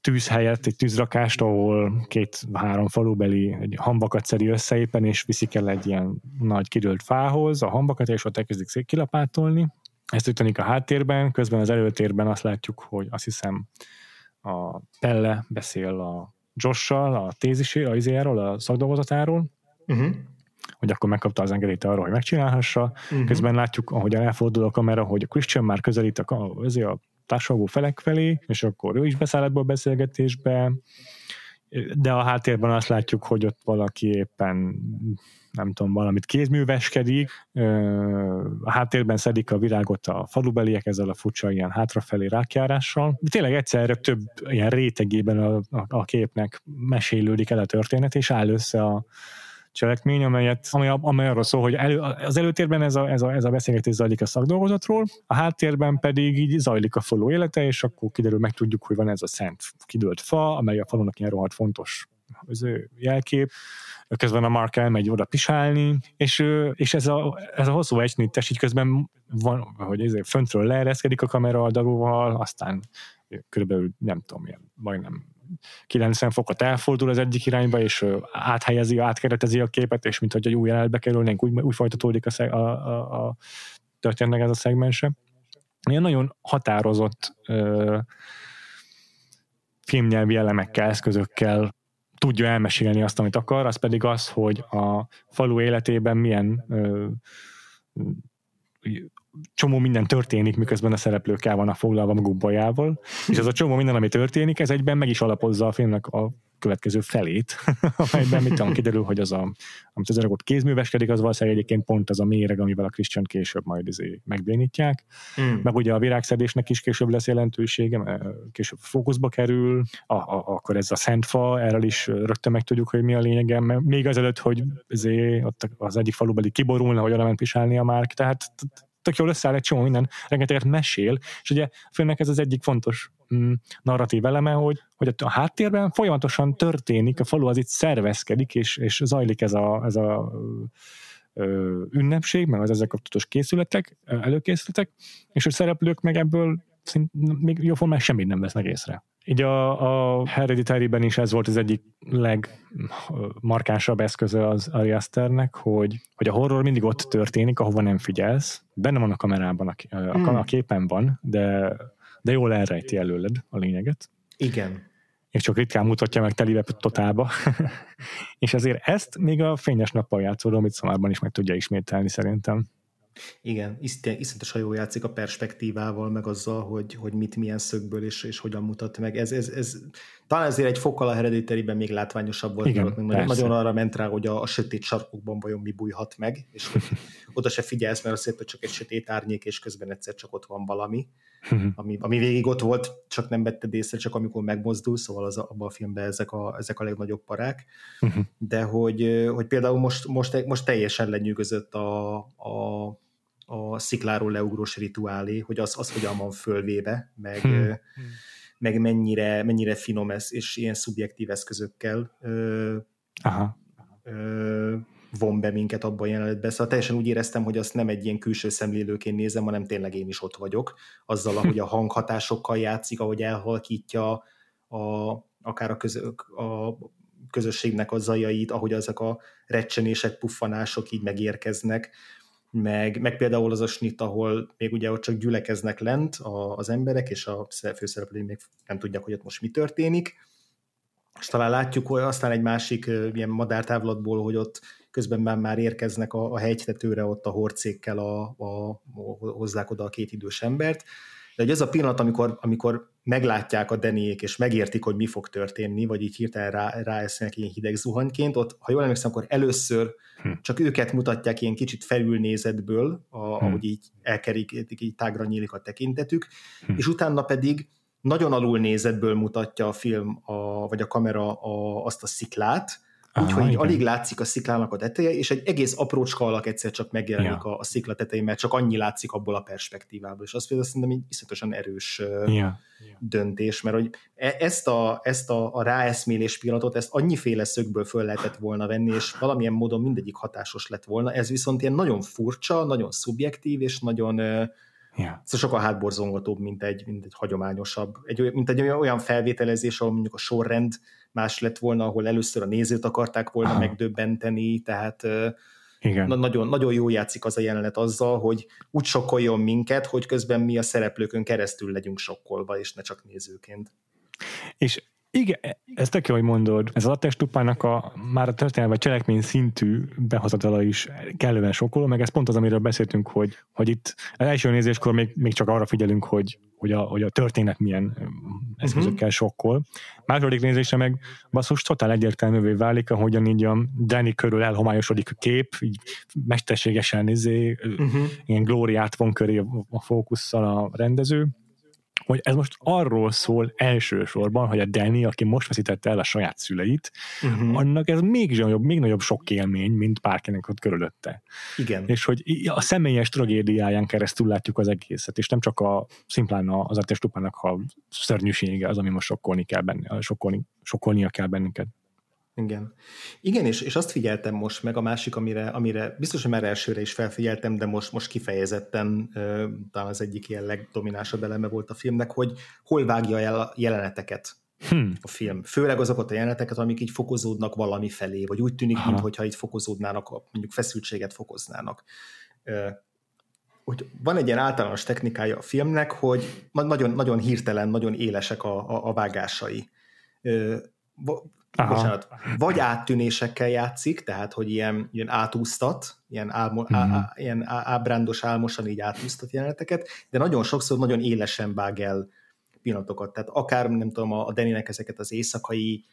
tűz helyett egy tűzrakást, ahol két-három falubeli egy hambakat szedi össze éppen, és viszik el egy ilyen nagy kidőlt fához a hambakat, és ott elkezdik kilapátolni. Ezt történik a háttérben, közben az előtérben azt látjuk, hogy azt hiszem a Pelle beszél a Josh-sal, a tézisé, a izéjáról, a szakdolgozatáról, uh-huh. hogy akkor megkapta az engedélyt arra, hogy megcsinálhassa. Uh-huh. Közben látjuk, ahogy elfordul a kamera, hogy a Christian már közelít a, a társadalmú felek felé, és akkor ő is beszáll ebbe a beszélgetésbe, de a háttérben azt látjuk, hogy ott valaki éppen nem tudom, valamit kézműveskedik, a háttérben szedik a virágot a falubeliek ezzel a furcsa ilyen hátrafelé rákjárással. Tényleg egyszerre több ilyen rétegében a, a, a képnek mesélődik el a történet, és áll össze a, cselekmény, amelyet, amely, amely arról szól, hogy elő, az előtérben ez a, ez, a, ez a beszélgetés zajlik a szakdolgozatról, a háttérben pedig így zajlik a faló élete, és akkor kiderül, meg tudjuk, hogy van ez a szent kidőlt fa, amely a falónak ilyen rohadt fontos az ő jelkép, közben a Mark elmegy oda pisálni, és, és ez, a, ez a hosszú egysnittes így közben van, hogy ezért föntről leereszkedik a kamera a aztán körülbelül nem tudom, ilyen, majdnem 90 fokot elfordul az egyik irányba, és áthelyezi, átkeretezi a képet, és mint hogy egy új jelenetbe kerülnénk, úgy, úgy folytatódik a, szeg, a, a, a történnek ez a szegmense. Ilyen nagyon határozott ö, filmnyelvi elemekkel, eszközökkel tudja elmesélni azt, amit akar, az pedig az, hogy a falu életében milyen ö, csomó minden történik, miközben a szereplők el vannak foglalva maguk bajával, és ez a csomó minden, ami történik, ez egyben meg is alapozza a filmnek a következő felét, [laughs] amelyben mit tudom, kiderül, hogy az, a, amit az ott kézműveskedik, az valószínűleg egyébként pont az a méreg, amivel a Christian később majd izé megbénítják. Mm. Meg ugye a virágszedésnek is később lesz jelentősége, mert később fókuszba kerül, a, a, akkor ez a szentfa, erről is rögtön meg tudjuk, hogy mi a lényege, mert még azelőtt, hogy izé, ott az egyik falubeli kiborulna, hogy oda ment pisálni a Márk, tehát tök jól összeáll egy csomó minden, rengeteget mesél, és ugye a filmnek ez az egyik fontos mm, narratív eleme, hogy, hogy a háttérben folyamatosan történik, a falu az itt szervezkedik, és, és zajlik ez a, ez a ö, ünnepség, meg az ezzel kapcsolatos készületek, előkészületek, és a szereplők meg ebből szint, még jóformán semmit nem vesznek észre. Így a, a Hereditary-ben is ez volt az egyik legmarkánsabb eszköze az Ari Asternek, hogy, hogy a horror mindig ott történik, ahova nem figyelsz. Benne van a kamerában, a, a, hmm. a képen van, de, de jól elrejti előled a lényeget. Igen. És csak ritkán mutatja meg telibe totálba. [laughs] és ezért ezt még a fényes nappal játszódó, amit szomárban is meg tudja ismételni szerintem. Igen, iszonyatosan jól játszik a perspektívával, meg azzal, hogy, hogy mit milyen szögből és, és hogyan mutat meg. Ez, ez, ez, talán ezért egy fokkal a hereditary még látványosabb volt, Igen, mert nagyon arra ment rá, hogy a, a sötét sarkokban vajon mi bújhat meg, és hogy [laughs] oda se figyelsz, mert azért, hogy csak egy sötét árnyék, és közben egyszer csak ott van valami, [laughs] ami, ami végig ott volt, csak nem vetted észre, csak amikor megmozdul, szóval az, abban a filmben ezek a, ezek a legnagyobb parák, [laughs] de hogy, hogy például most, most, most teljesen lenyűgözött a, a a szikláról leugrós rituálé, hogy az, az hogyan van fölvéve, meg, hmm. meg mennyire, mennyire finom ez, és ilyen szubjektív eszközökkel ö, Aha. Ö, von be minket abban a jelenetben. Szóval teljesen úgy éreztem, hogy azt nem egy ilyen külső szemlélőként nézem, hanem tényleg én is ott vagyok, azzal, ahogy a hanghatásokkal játszik, ahogy elhalkítja a, akár a, közök, a közösségnek a zajait, ahogy ezek a recsenések, puffanások így megérkeznek, meg, meg például az a snit, ahol még ugye ott csak gyülekeznek lent a, az emberek, és a főszereplői még nem tudják, hogy ott most mi történik, és talán látjuk, hogy aztán egy másik ilyen madártávlatból, hogy ott közben már, már érkeznek a, a hegytetőre ott a horcékkel a, a, a, hozzák oda a két idős embert, de hogy ez a pillanat, amikor, amikor meglátják a Deniék, és megértik, hogy mi fog történni, vagy így hirtelen rá, ráesznek ilyen hideg zuhanyként, ott, ha jól emlékszem, akkor először hm. csak őket mutatják ilyen kicsit felülnézetből, a, hm. ahogy így elkerik, így tágra nyílik a tekintetük, hm. és utána pedig nagyon alul nézetből mutatja a film, a, vagy a kamera a, azt a sziklát, Úgyhogy így alig látszik a sziklának a teteje, és egy egész aprócska alak egyszer csak megjelenik ja. a, a szikla tetején, mert csak annyi látszik abból a perspektívából, és azt például szerintem egy iszonyatosan erős ja. döntés, mert hogy e, ezt a, ezt a, a ráeszmélés pillanatot, ezt annyiféle szögből föl lehetett volna venni, és valamilyen módon mindegyik hatásos lett volna, ez viszont ilyen nagyon furcsa, nagyon szubjektív, és nagyon Yeah. Szóval sokkal hátborzongatóbb, mint egy, mint egy hagyományosabb, egy, mint egy olyan felvételezés, ahol mondjuk a sorrend más lett volna, ahol először a nézőt akarták volna Aha. megdöbbenteni, tehát igen. Na, nagyon, nagyon jó játszik az a jelenet azzal, hogy úgy sokkoljon minket, hogy közben mi a szereplőkön keresztül legyünk sokkolva, és ne csak nézőként. És igen, ez tök jó, hogy mondod. Ez a testupának a már a történelmi vagy cselekmény szintű behozatala is kellően sokkoló, meg ez pont az, amiről beszéltünk, hogy, hogy itt az első nézéskor még, még csak arra figyelünk, hogy, hogy, a, hogy a történet milyen eszközökkel uh-huh. sokkol. Második nézésre meg basszus totál egyértelművé válik, ahogyan így a Danny körül elhomályosodik a kép, így mesterségesen izé, uh-huh. ilyen glóriát von köré a fókusszal a rendező, hogy ez most arról szól elsősorban, hogy a Danny, aki most veszítette el a saját szüleit, uh-huh. annak ez még nagyobb, még nagyobb sok élmény, mint bárkinek ott körülötte. Igen. És hogy a személyes tragédiáján keresztül látjuk az egészet, és nem csak a szimplán az a testupának a szörnyűsége az, ami most sokkolni kell benne, sokkolni, sokkolnia kell bennünket. Igen. Igen, és, és azt figyeltem most meg, a másik, amire, amire biztos, hogy már elsőre is felfigyeltem, de most, most kifejezetten ö, talán az egyik ilyen legdominánsabb eleme volt a filmnek, hogy hol vágja el a jeleneteket hmm. a film. Főleg azokat a jeleneteket, amik így fokozódnak valami felé, vagy úgy tűnik, mintha így fokozódnának, mondjuk feszültséget fokoznának. Ö, hogy van egy ilyen általános technikája a filmnek, hogy nagyon, nagyon hirtelen, nagyon élesek a, a, a vágásai. Ö, bocsánat, vagy áttűnésekkel játszik, tehát hogy ilyen, ilyen átúsztat, ilyen, álmo, mm-hmm. á, ilyen ábrándos, álmosan így átúsztat jeleneteket, de nagyon sokszor nagyon élesen vág el pillanatokat. Tehát akár, nem tudom, a Deninek ezeket az éjszakai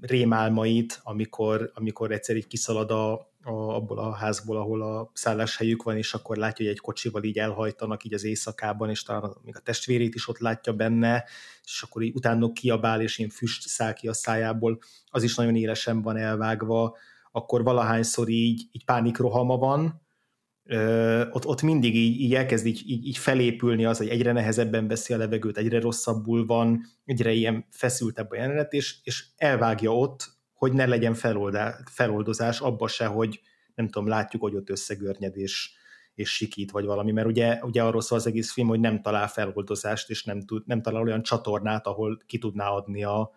rémálmait, amikor, amikor egyszer így kiszalad a, a, abból a házból, ahol a szálláshelyük van, és akkor látja, hogy egy kocsival így elhajtanak így az éjszakában, és talán még a testvérét is ott látja benne, és akkor így utána kiabál, és ilyen füst száll ki a szájából, az is nagyon élesen van elvágva, akkor valahányszor így, így pánikrohama van, ö, ott, ott mindig így, így elkezd így, így, így felépülni az, hogy egyre nehezebben veszi a levegőt, egyre rosszabbul van, egyre ilyen feszültebb a jelenet, és, és elvágja ott, hogy ne legyen feloldá, feloldozás, abba se, hogy nem tudom, látjuk, hogy ott összegörnyed, és, és sikít, vagy valami, mert ugye, ugye arról szól az egész film, hogy nem talál feloldozást, és nem, tud, nem talál olyan csatornát, ahol ki tudná adni a,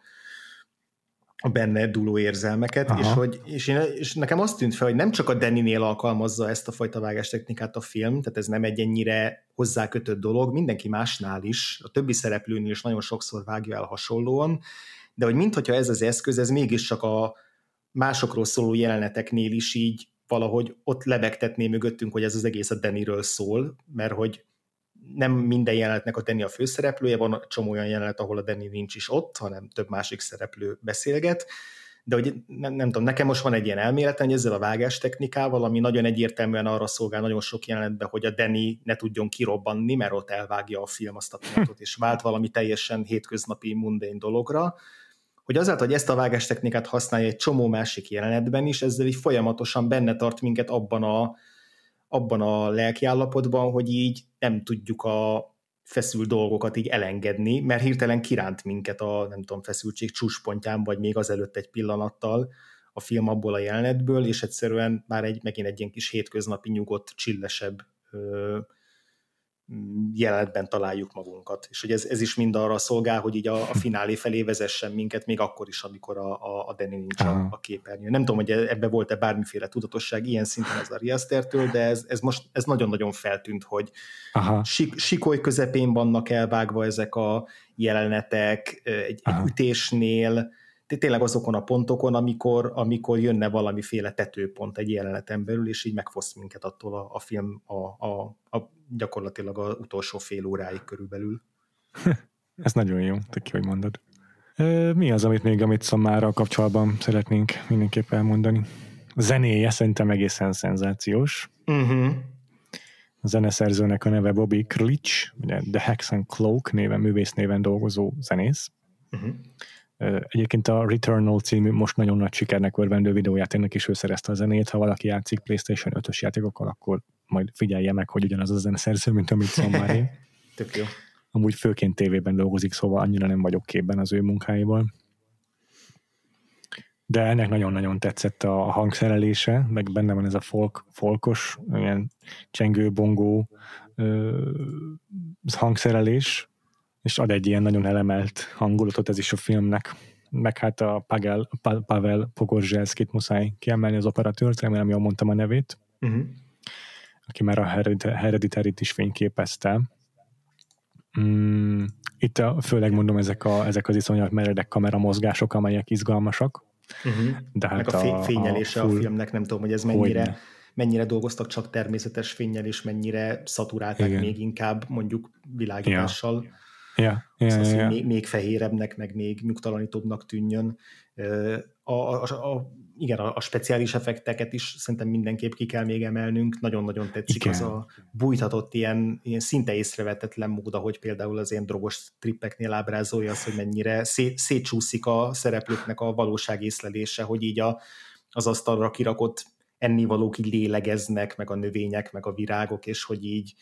a benne dúló érzelmeket, és, hogy, és, én, és nekem azt tűnt fel, hogy nem csak a Danny-nél alkalmazza ezt a fajta vágástechnikát a film, tehát ez nem egy ennyire hozzákötött dolog, mindenki másnál is, a többi szereplőnél is nagyon sokszor vágja el hasonlóan, de hogy mintha ez az eszköz, ez mégiscsak a másokról szóló jeleneteknél is így valahogy ott lebegtetné mögöttünk, hogy ez az egész a Dannyről szól, mert hogy nem minden jelenetnek a Danny a főszereplője, van csomó olyan jelenet, ahol a Danny nincs is ott, hanem több másik szereplő beszélget, de hogy nem, nem tudom, nekem most van egy ilyen elméletem, hogy ezzel a vágás technikával, ami nagyon egyértelműen arra szolgál nagyon sok jelenetben, hogy a Danny ne tudjon kirobbanni, mert ott elvágja a film azt a pillanatot, és vált valami teljesen hétköznapi, mundén dologra, hogy azáltal, hogy ezt a vágástechnikát használja egy csomó másik jelenetben is, ezzel így folyamatosan benne tart minket abban a, abban a lelkiállapotban, hogy így nem tudjuk a feszül dolgokat így elengedni, mert hirtelen kiránt minket a, nem tudom, feszültség csúspontján, vagy még azelőtt egy pillanattal a film abból a jelenetből, és egyszerűen már egy, megint egy ilyen kis hétköznapi nyugodt, csillesebb ö, jelenetben találjuk magunkat. És hogy ez, ez is mind arra szolgál, hogy így a, a finálé felé vezessen minket, még akkor is, amikor a, a, a Danny nincs a, a képernyőn. Nem tudom, hogy ebbe volt-e bármiféle tudatosság ilyen szinten ez a Riastertől, de ez, ez most ez nagyon-nagyon feltűnt, hogy Aha. Sik, sikoly közepén vannak elvágva ezek a jelenetek, egy, egy ütésnél, tényleg azokon a pontokon, amikor, amikor jönne valamiféle tetőpont egy jeleneten belül, és így megfoszt minket attól a, a film a, a, a gyakorlatilag az utolsó fél óráig körülbelül. [laughs] Ez nagyon jó, te ki, hogy mondod. Mi az, amit még amit szamára kapcsolatban szeretnénk mindenképp elmondani? A zenéje szerintem egészen szenzációs. Uh-huh. A zeneszerzőnek a neve Bobby Krlich, ugye The Hex and Cloak néven, művész néven dolgozó zenész. Uh-huh. Egyébként a Returnal című most nagyon nagy sikernek örvendő videójátéknak is ő szerezte a zenét. Ha valaki játszik PlayStation 5-ös játékokkal, akkor majd figyelje meg, hogy ugyanaz a zeneszerző, mint amit Szomáré. [laughs] Tök jó. Amúgy főként tévében dolgozik, szóval annyira nem vagyok képben az ő munkáival. De ennek nagyon-nagyon tetszett a hangszerelése, meg benne van ez a folk, folkos, ilyen csengő-bongó hangszerelés, és ad egy ilyen nagyon elemelt hangulatot ez is a filmnek. Meg hát a Pavel, Pavel Pogorzselszkit muszáj kiemelni az operatőrt, remélem jól mondtam a nevét, uh-huh. aki már a Hereditarit is fényképezte. Mm, itt a, főleg mondom ezek, a, ezek az iszonyat meredek kameramozgások, amelyek izgalmasak. Uh-huh. De hát Meg a, fényelése a, a, full, a filmnek, nem tudom, hogy ez mennyire, hogyne. mennyire dolgoztak csak természetes fényel, és mennyire szaturálták Igen. még inkább mondjuk világítással. Ja Ja, ja, szóval, ja, ja. Még, még fehérebbnek, meg még nyugtalanítóbbnak tűnjön. A, a, a, a, igen, a, a speciális effekteket is szerintem mindenképp ki kell még emelnünk. Nagyon-nagyon tetszik igen. az a bújtatott ilyen, ilyen szinte észrevetetlen mód, ahogy például az ilyen drogos trippeknél ábrázolja az, hogy mennyire szét, szétcsúszik a szereplőknek a valóság észlelése, hogy így a, az asztalra kirakott ennivalók így lélegeznek, meg a növények, meg a virágok, és hogy így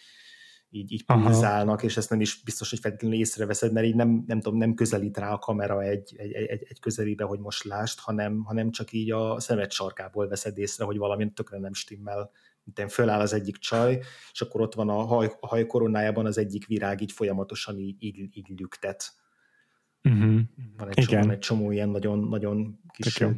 így, így pulzálnak, és ezt nem is biztos, hogy feltétlenül észreveszed, mert így nem, nem tudom, nem közelít rá a kamera egy, egy, egy, egy közelébe, hogy most lást, hanem, hanem csak így a szemed sarkából veszed észre, hogy valami tökre nem stimmel. Mint föláll az egyik csaj, és akkor ott van a haj, a haj koronájában az egyik virág így folyamatosan így, így, így lüktet. Uh-huh. Van egy, Igen. Csomó, egy csomó ilyen nagyon, nagyon kis e,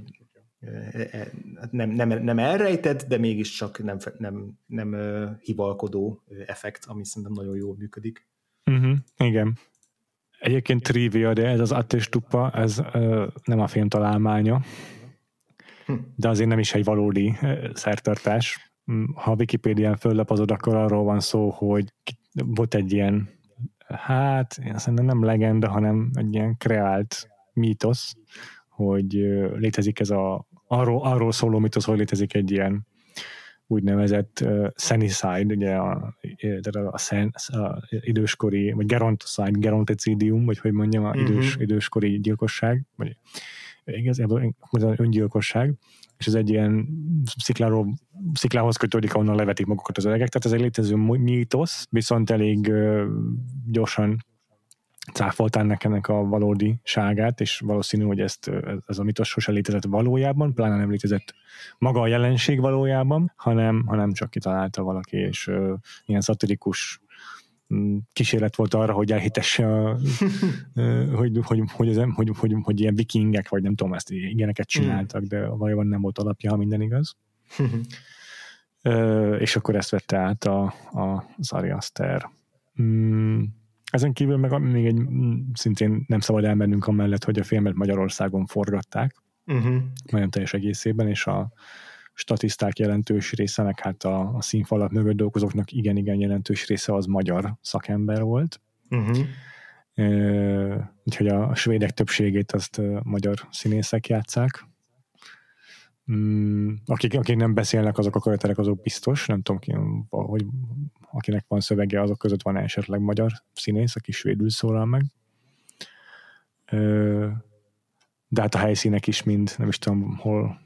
nem, nem, nem elrejtett, de mégiscsak nem, nem, nem hivalkodó effekt, ami szerintem nagyon jól működik. Uh-huh, igen. Egyébként trivia, de ez az Attés Tuppa, ez uh, nem a film találmánya, hm. de azért nem is egy valódi szertartás. Mm, ha a Wikipédián föllapozod, akkor arról van szó, hogy volt egy ilyen, hát én szerintem nem legenda, hanem egy ilyen kreált mítosz, hogy létezik ez a, arról, arról szóló mitosz, hogy létezik egy ilyen úgynevezett uh, Senicide, ugye a, a, a, sen, a időskori, vagy gerontocide, geronticidium, vagy hogy mondjam, a idős, uh-huh. időskori gyilkosság, vagy igazából az öngyilkosság, és ez egy ilyen szikláról, sziklához kötődik, ahonnan levetik magukat az öregek, tehát ez egy létező mítosz, viszont elég uh, gyorsan cáfoltál nekem a valódi ságát, és valószínű, hogy ezt, ez a mitos sose létezett valójában, pláne nem létezett maga a jelenség valójában, hanem, hanem csak kitalálta valaki, és uh, ilyen szatirikus mm, kísérlet volt arra, hogy elhitesse, hogy, hogy, hogy, hogy, hogy, hogy, hogy ilyen vikingek, vagy nem tudom, ezt ilyeneket csináltak, de valójában nem volt alapja, ha minden igaz. [laughs] és akkor ezt vette át a, a, az Ari Aster. Mm, ezen kívül meg még egy, szintén nem szabad elmennünk amellett, hogy a filmet Magyarországon forgatták, uh-huh. nagyon teljes egészében, és a statiszták jelentős része, meg hát a, a színfalak mögött dolgozóknak igen-igen jelentős része az magyar szakember volt. Uh-huh. úgyhogy a svédek többségét azt magyar színészek játszák. Mm, akik, akik nem beszélnek, azok a karakterek, azok biztos, nem tudom ki, hogy akinek van szövege, azok között van esetleg magyar színész, aki svédül szólal meg. De hát a helyszínek is mind, nem is tudom, hol,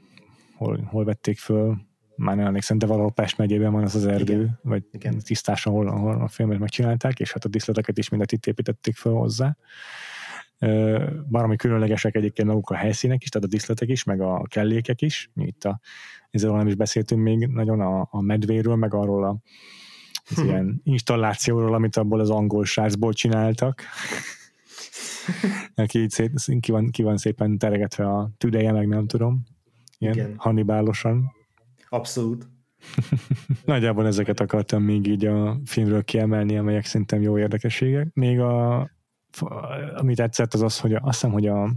hol, hol vették föl, már nem emlékszem, de valahol Pest megyében van az az erdő, Igen. vagy Igen. tisztás, ahol, ahol a filmet megcsinálták, és hát a diszleteket is mindet itt építették föl hozzá. Baromi különlegesek egyébként maguk a helyszínek is, tehát a diszletek is, meg a kellékek is. Mi itt a, ezzel nem is beszéltünk még nagyon a, a medvéről, meg arról a az ilyen installációról, amit abból az angol srácból csináltak. Aki így szét, ki, van, ki van szépen teregetve a tüdeje, meg nem tudom. Ilyen Igen. hannibálosan. Abszolút. [laughs] Nagyjából ezeket akartam még így a filmről kiemelni, amelyek szerintem jó érdekességek. Még a, ami tetszett az az, hogy azt hiszem, hogy a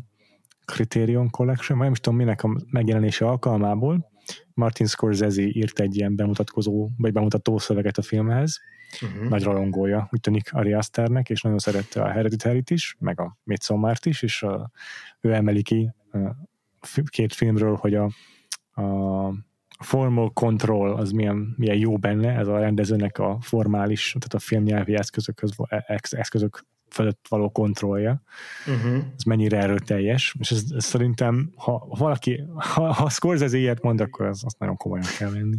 Criterion Collection, vagy nem is tudom minek a megjelenése alkalmából, Martin Scorsese írt egy ilyen bemutatkozó, vagy bemutató szöveget a filmhez, uh-huh. nagy rajongója, úgy tűnik Ari Asternek, és nagyon szerette a hereditary is, meg a Midsommar-t is, és a, ő emeli ki a két filmről, hogy a, a formal control az milyen, milyen jó benne, ez a rendezőnek a formális, tehát a filmnyelvi eszközökhöz, eszközök fölött való kontrollja, uh-huh. ez mennyire erőteljes, és ez, ez szerintem, ha valaki, ha, ha Scorsese ilyet mond, akkor az, azt nagyon komolyan kell venni.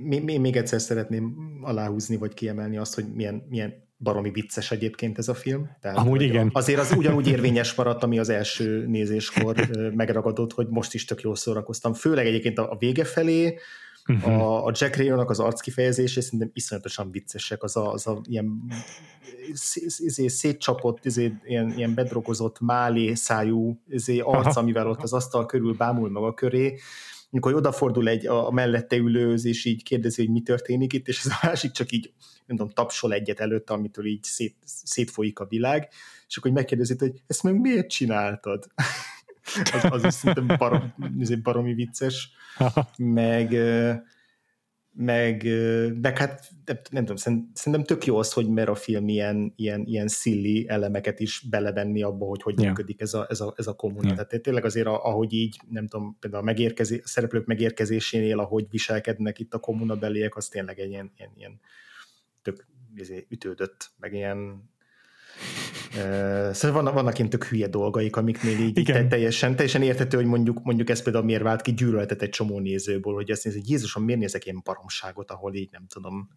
[laughs] még, még egyszer szeretném aláhúzni, vagy kiemelni azt, hogy milyen, milyen baromi vicces egyébként ez a film. Tehát, Amúgy igen. Azért az ugyanúgy érvényes maradt, ami az első nézéskor megragadott, hogy most is tök jól szórakoztam. Főleg egyébként a vége felé. A, a Jack Rayonnak az arckifejezése szerintem iszonyatosan viccesek, az a, az a ilyen izé, szétcsapott, izé, ilyen, ilyen bedrogozott, málé szájú izé, arc, amivel ott az asztal körül bámul maga köré, amikor odafordul egy a mellette ülőz, és így kérdezi, hogy mi történik itt, és az a másik csak így, nem tudom, tapsol egyet előtt, amitől így szét, szétfolyik a világ, és akkor megkérdezi, hogy ezt meg miért csináltad? Az, az is szerintem barom, baromi vicces, meg, meg, meg hát nem tudom, szerintem tök jó az, hogy mert a film ilyen, ilyen, ilyen szilli elemeket is belevenni abba, hogy hogy yeah. működik ez a, ez a, ez a kommuna. Yeah. Tehát tényleg azért, ahogy így, nem tudom, például a, megérkezé, a szereplők megérkezésénél, ahogy viselkednek itt a kommunabeliek, az tényleg egy ilyen, ilyen, ilyen tök izé, ütődött, meg ilyen Szóval vannak, vannak ilyen tök hülye dolgaik, amiknél így Igen. teljesen, teljesen értető, hogy mondjuk, mondjuk ez például miért vált ki gyűlöletet egy csomó nézőból, hogy azt nézi, hogy Jézusom, miért nézek ilyen baromságot, ahol így nem tudom,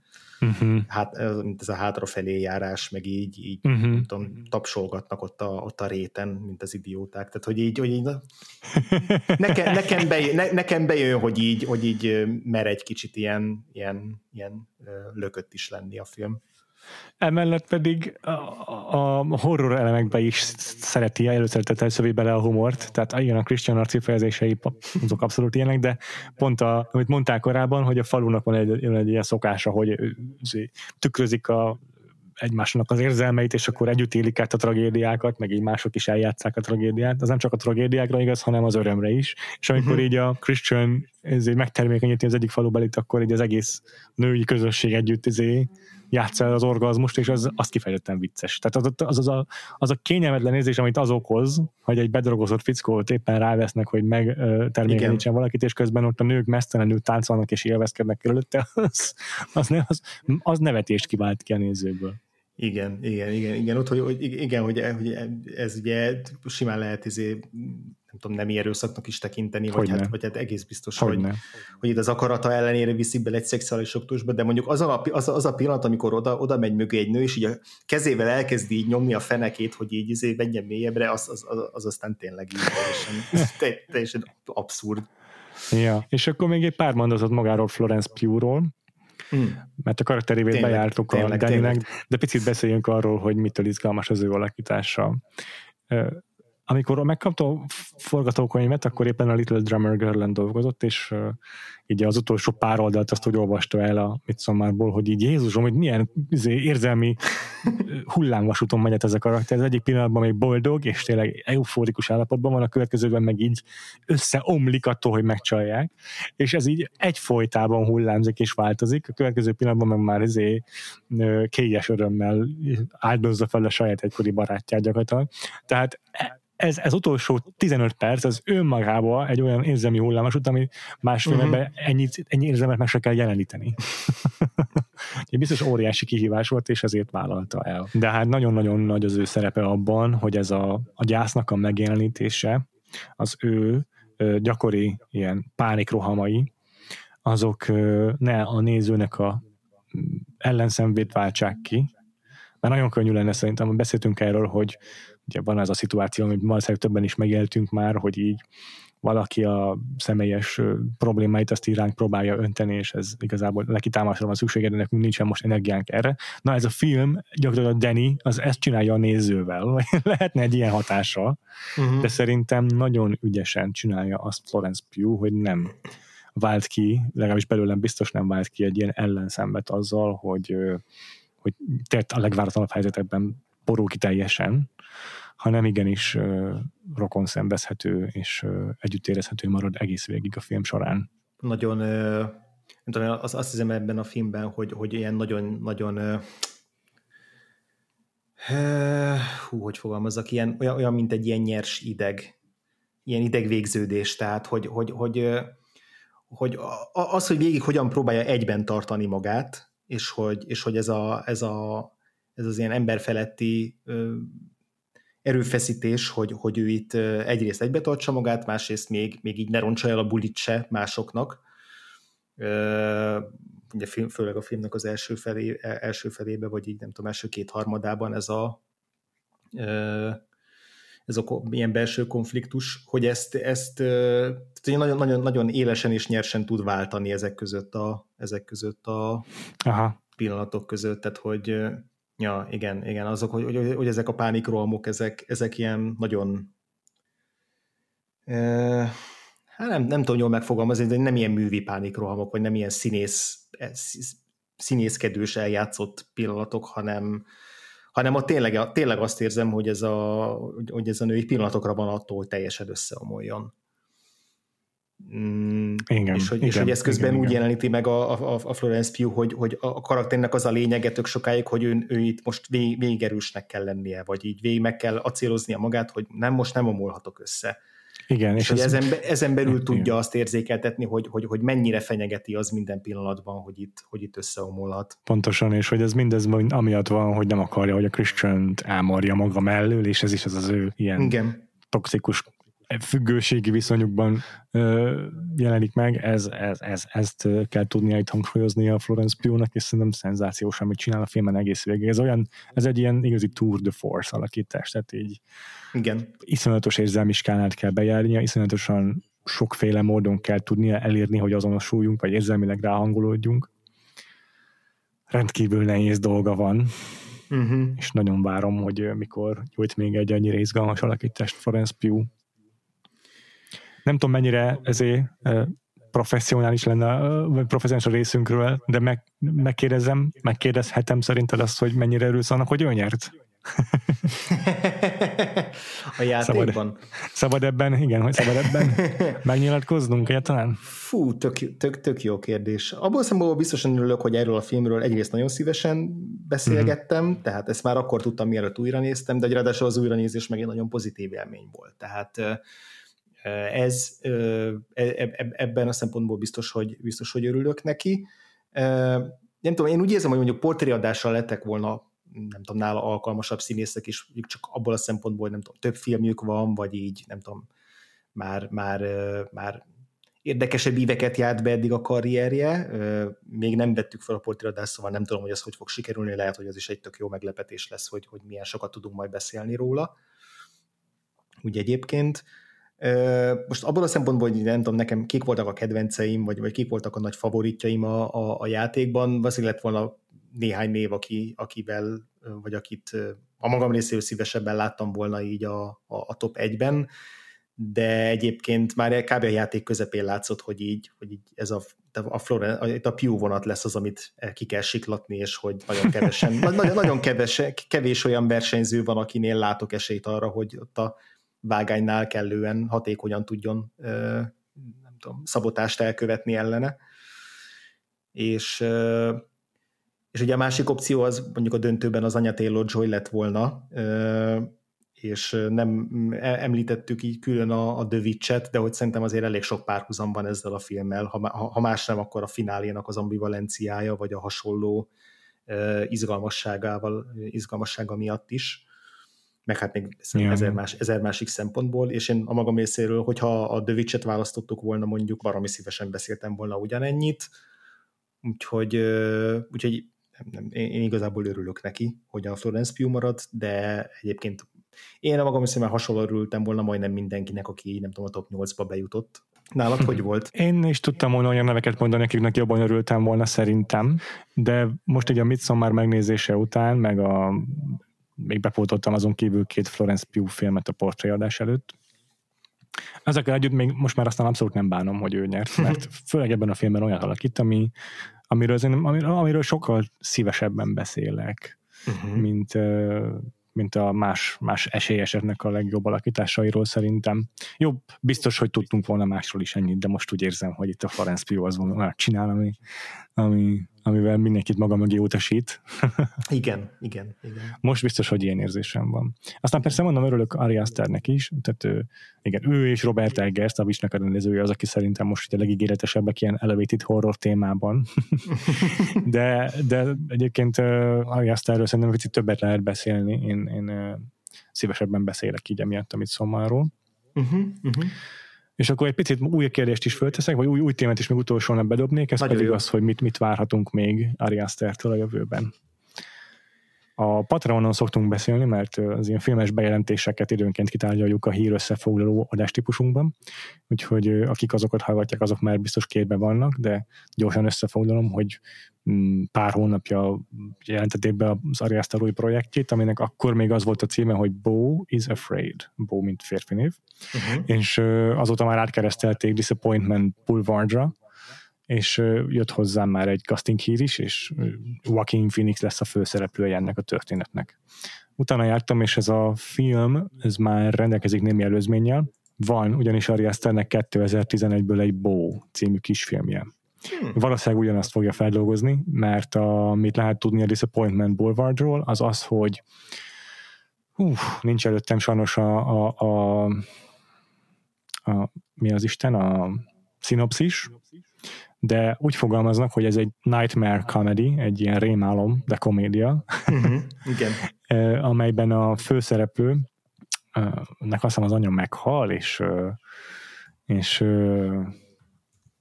uh-huh. hát, mint ez a hátrafelé járás, meg így, így uh-huh. nem tudom, tapsolgatnak ott a, ott a réten, mint az idióták. Tehát, hogy így, hogy így nekem, nekem, bejön, ne, nekem bejön, hogy így, hogy így mer egy kicsit ilyen, ilyen, ilyen lökött is lenni a film. Emellett pedig a, a horror elemekbe is szereti, előszeretettel szövi bele a humort, tehát igen, a Christian arci fejezései azok abszolút ilyenek, de pont a, amit mondták korábban, hogy a falunak van egy, egy ilyen szokása, hogy tükrözik a egymásnak az érzelmeit, és akkor együtt élik át a tragédiákat, meg így mások is eljátszák a tragédiát. Az nem csak a tragédiákra igaz, hanem az örömre is. És amikor uh-huh. így a Christian ezért megtermékenyíti az egyik falubelit, akkor így az egész női közösség együtt ezért játsza el az orgazmust, és az, az kifejezetten vicces. Tehát az, az, az, a, az a kényelmetlen érzés, amit az okoz, hogy egy bedrogozott fickót éppen rávesznek, hogy megtermékenyítsen valakit, és közben ott a nők mesztelenül táncolnak és élvezkednek előtte, az, az, ne, az, az nevetést kivált ki a nézőből. Igen, igen, igen, igen, ott, hogy, hogy igen, hogy, hogy ez ugye simán lehet izé, nem tudom, nemi erőszaknak is tekinteni, vagy hát, vagy hát egész biztos, hogy, hogy, hogy itt az akarata ellenére viszik bele egy szexuális oktusba, de mondjuk az a, az, a, az a pillanat, amikor oda, oda megy mögé egy nő, és így a kezével elkezdi így nyomni a fenekét, hogy így izé menjen mélyebbre, az, az, az, az aztán tényleg így teljesen, [laughs] teljesen abszurd. Ja, és akkor még egy pár mondatot magáról Florence Pugh-ról, Mm. Mert a karakterévét bejártuk tényleg, a Dannynek, de picit beszéljünk arról, hogy mitől izgalmas az ő alakítása amikor megkapta a forgatókönyvet, akkor éppen a Little Drummer girl dolgozott, és uh, így az utolsó pár oldalt azt úgy olvasta el a Midsommarból, hogy így Jézusom, hogy milyen izé, érzelmi hullámvasúton megy ez a karakter. Az egyik pillanatban még boldog, és tényleg euforikus állapotban van, a következőben meg így összeomlik attól, hogy megcsalják, és ez így egy folytában hullámzik és változik, a következő pillanatban meg már izé kélyes örömmel áldozza fel a saját egykori barátját gyakorlatilag. Tehát ez, ez utolsó 15 perc, az önmagában egy olyan érzelmi hullámos út, ami más uh-huh. filmekben ennyi, ennyi érzelmet meg se kell jeleníteni. [laughs] biztos óriási kihívás volt, és ezért vállalta el. De hát nagyon-nagyon nagy az ő szerepe abban, hogy ez a, a gyásznak a megjelenítése, az ő gyakori ilyen pánikrohamai, azok ne a nézőnek a ellenszenvét váltsák ki, mert nagyon könnyű lenne szerintem, beszéltünk erről, hogy ugye van ez a szituáció, amit valószínűleg többen is megéltünk már, hogy így valaki a személyes problémáit azt iránk próbálja önteni, és ez igazából neki támaszra van szüksége, de nekünk nincsen most energiánk erre. Na ez a film, gyakorlatilag Danny, az ezt csinálja a nézővel, vagy [laughs] lehetne egy ilyen hatása, uh-huh. de szerintem nagyon ügyesen csinálja azt Florence Pugh, hogy nem vált ki, legalábbis belőlem biztos nem vált ki egy ilyen ellenszembet azzal, hogy, hogy tett a legváratlanabb helyzetekben borul ki teljesen, hanem igenis uh, rokon szembezhető és uh, együtt marad egész végig a film során. Nagyon, uh, nem tudom, azt, azt hiszem ebben a filmben, hogy, hogy ilyen nagyon, nagyon uh, hú, hogy fogalmazzak, ilyen, olyan, olyan, mint egy ilyen nyers ideg, ilyen idegvégződés, tehát hogy, hogy, hogy, hogy az, hogy végig hogyan próbálja egyben tartani magát, és hogy, és hogy ez, a, ez, a, ez az ilyen emberfeletti erőfeszítés, hogy, hogy ő itt egyrészt egybetartsa magát, másrészt még, még így ne roncsa el a bulit se másoknak. Ugye film, főleg a filmnek az első, felé, e, első felébe, vagy így nem tudom, első két harmadában ez a ez a ilyen belső konfliktus, hogy ezt, ezt nagyon, nagyon, nagyon élesen és nyersen tud váltani ezek között a, ezek között a Aha. pillanatok között, tehát hogy Ja, igen, igen, azok, hogy, hogy, hogy ezek a pánikrohamok, ezek, ezek ilyen nagyon e, hát nem, nem tudom jól megfogalmazni, de nem ilyen művi pánikrohamok, vagy nem ilyen színész, e, színészkedős eljátszott pillanatok, hanem, hanem a tényleg, tényleg azt érzem, hogy ez a, hogy ez a női pillanatokra van attól, hogy teljesen összeomoljon. Mm, igen, és hogy, igen, és hogy ez közben igen, úgy igen. jeleníti meg a, a, a Florence Pugh, hogy, hogy a karakternek az a lényege tök sokáig, hogy ő, ő itt most vég, végig erősnek kell lennie, vagy így végig meg kell acéloznia magát, hogy nem, most nem omolhatok össze. Igen, és, és hogy ez, ezen, ezen belül igen. tudja azt érzékeltetni, hogy, hogy, hogy mennyire fenyegeti az minden pillanatban, hogy itt, hogy itt összeomolhat. Pontosan, és hogy ez mindez amiatt van, hogy nem akarja, hogy a Christian elmarja maga mellől, és ez is az az ő ilyen Igen. toxikus függőségi viszonyukban ö, jelenik meg, ez, ez, ez, ezt kell tudnia itt hangsúlyozni a Florence Pugh-nak, és szerintem szenzációs, amit csinál a filmen egész végig. Ez olyan, ez egy ilyen igazi tour de force alakítás, tehát így Igen. iszonyatos érzelmi skálát kell bejárnia, iszonyatosan sokféle módon kell tudnia elérni, hogy azonosuljunk, vagy érzelmileg ráhangolódjunk. Rendkívül nehéz dolga van, uh-huh. és nagyon várom, hogy mikor nyújt még egy annyira izgalmas alakítást Florence Pugh nem tudom mennyire ezért professzionális lenne, vagy professzionális a részünkről, de meg, megkérdezem, megkérdezhetem szerinted azt, hogy mennyire örülsz annak, hogy ő nyert? [laughs] a játékban. Szabad, szabad ebben, igen, hogy szabad ebben [laughs] megnyilatkoznunk egyáltalán? Fú, tök, tök, tök jó kérdés. Abból szempontból biztosan örülök, hogy erről a filmről egyrészt nagyon szívesen beszélgettem, mm-hmm. tehát ezt már akkor tudtam, mielőtt újra néztem, de ráadásul az újranézés meg egy nagyon pozitív élmény volt. Tehát ez e, e, ebben a szempontból biztos, hogy, biztos, hogy örülök neki. Nem tudom, én úgy érzem, hogy mondjuk portréadással lettek volna nem tudom, nála alkalmasabb színészek is, csak abból a szempontból, hogy nem tudom, több filmjük van, vagy így, nem tudom, már, már, már érdekesebb íveket járt be eddig a karrierje. Még nem vettük fel a portiradás, szóval nem tudom, hogy ez hogy fog sikerülni, lehet, hogy az is egy tök jó meglepetés lesz, hogy, hogy milyen sokat tudunk majd beszélni róla. Úgy egyébként. Most abból a szempontból, hogy nem tudom, nekem kik voltak a kedvenceim, vagy, vagy kik voltak a nagy favoritjaim a, a, a játékban, valószínűleg lett volna néhány név, aki, akivel, vagy akit a magam részéről szívesebben láttam volna így a, a, a top 1-ben, de egyébként már kb. a játék közepén látszott, hogy így, hogy így ez a, a, Floren, a, a Pew vonat lesz az, amit ki kell siklatni, és hogy nagyon kevesen, [laughs] nagyon, nagyon keves, kevés olyan versenyző van, akinél látok esélyt arra, hogy ott a vágánynál kellően hatékonyan tudjon nem tudom, szabotást elkövetni ellene. És és ugye a másik opció az mondjuk a döntőben az Anya Taylor-Joy lett volna, és nem e, említettük így külön a, a Witch-et, de hogy szerintem azért elég sok párhuzam van ezzel a filmmel, ha, ha más nem, akkor a finálénak az ambivalenciája, vagy a hasonló izgalmasságával, izgalmassága miatt is meg hát még ezer, más, ezer másik szempontból, és én a magam részéről, hogyha a Witch-et választottuk volna, mondjuk baromi szívesen beszéltem volna ugyanennyit, úgyhogy, úgyhogy nem, nem, én igazából örülök neki, hogy a Florence Pugh marad, de egyébként én a magam hiszem, hasonló örültem volna majdnem mindenkinek, aki nem tudom, a top 8-ba bejutott. Nálad hogy [laughs] volt? Én is tudtam volna olyan neveket mondani, akiknek jobban örültem volna szerintem, de most egy a Midsommar megnézése után, meg a még bepótoltam azon kívül két Florence Pugh filmet a portréadás előtt. Ezekkel együtt még most már aztán abszolút nem bánom, hogy ő nyert, mert [laughs] főleg ebben a filmben olyan alakít, ami, amiről, amiről, amiről sokkal szívesebben beszélek, uh-huh. mint, mint a más, más esélyeseknek a legjobb alakításairól szerintem. Jobb, biztos, hogy tudtunk volna másról is ennyit, de most úgy érzem, hogy itt a Florence Pugh az van, csinál, ami, ami, amivel mindenkit maga mögé utasít. [laughs] igen, igen, igen. Most biztos, hogy ilyen érzésem van. Aztán persze mondom, örülök Ari Asternek is, tehát ő, igen, ő és Robert Eggers, a Visnek a rendezője az, aki szerintem most a legígéretesebbek ilyen elevated horror témában. [laughs] de, de egyébként Ari Asterről szerintem egy többet lehet beszélni. Én, én szívesebben beszélek így emiatt, amit Szomáról. Uh-huh, uh-huh. És akkor egy picit új kérdést is fölteszek, vagy új, új témát is még utolsóan bedobnék, ez Nagyon pedig jó. az, hogy mit, mit várhatunk még Ari Astertől a jövőben. A Patreonon szoktunk beszélni, mert az ilyen filmes bejelentéseket időnként kitárgyaljuk a hír összefoglaló adástípusunkban, úgyhogy akik azokat hallgatják, azok már biztos képbe vannak, de gyorsan összefoglalom, hogy mm, pár hónapja jelentették be az Ari Aster új projektjét, aminek akkor még az volt a címe, hogy Bo is Afraid. Bo, mint férfi név. Uh-huh. És azóta már átkeresztelték Disappointment Boulevardra, és jött hozzám már egy casting hír is, és Joaquin Phoenix lesz a főszereplője ennek a történetnek. Utána jártam, és ez a film, ez már rendelkezik némi előzménnyel. Van ugyanis Ari Asternek 2011-ből egy Bo című kisfilmje. Hmm. Valószínűleg ugyanazt fogja feldolgozni, mert amit lehet tudni a Disappointment Boulevardról, az az, hogy hú, nincs előttem sajnos a, a, a, a mi az Isten, a szinopszis, de úgy fogalmaznak, hogy ez egy nightmare comedy, egy ilyen rémálom, de komédia, uh-huh, igen. [laughs] amelyben a főszereplő, nek azt hiszem az anya meghal, és, és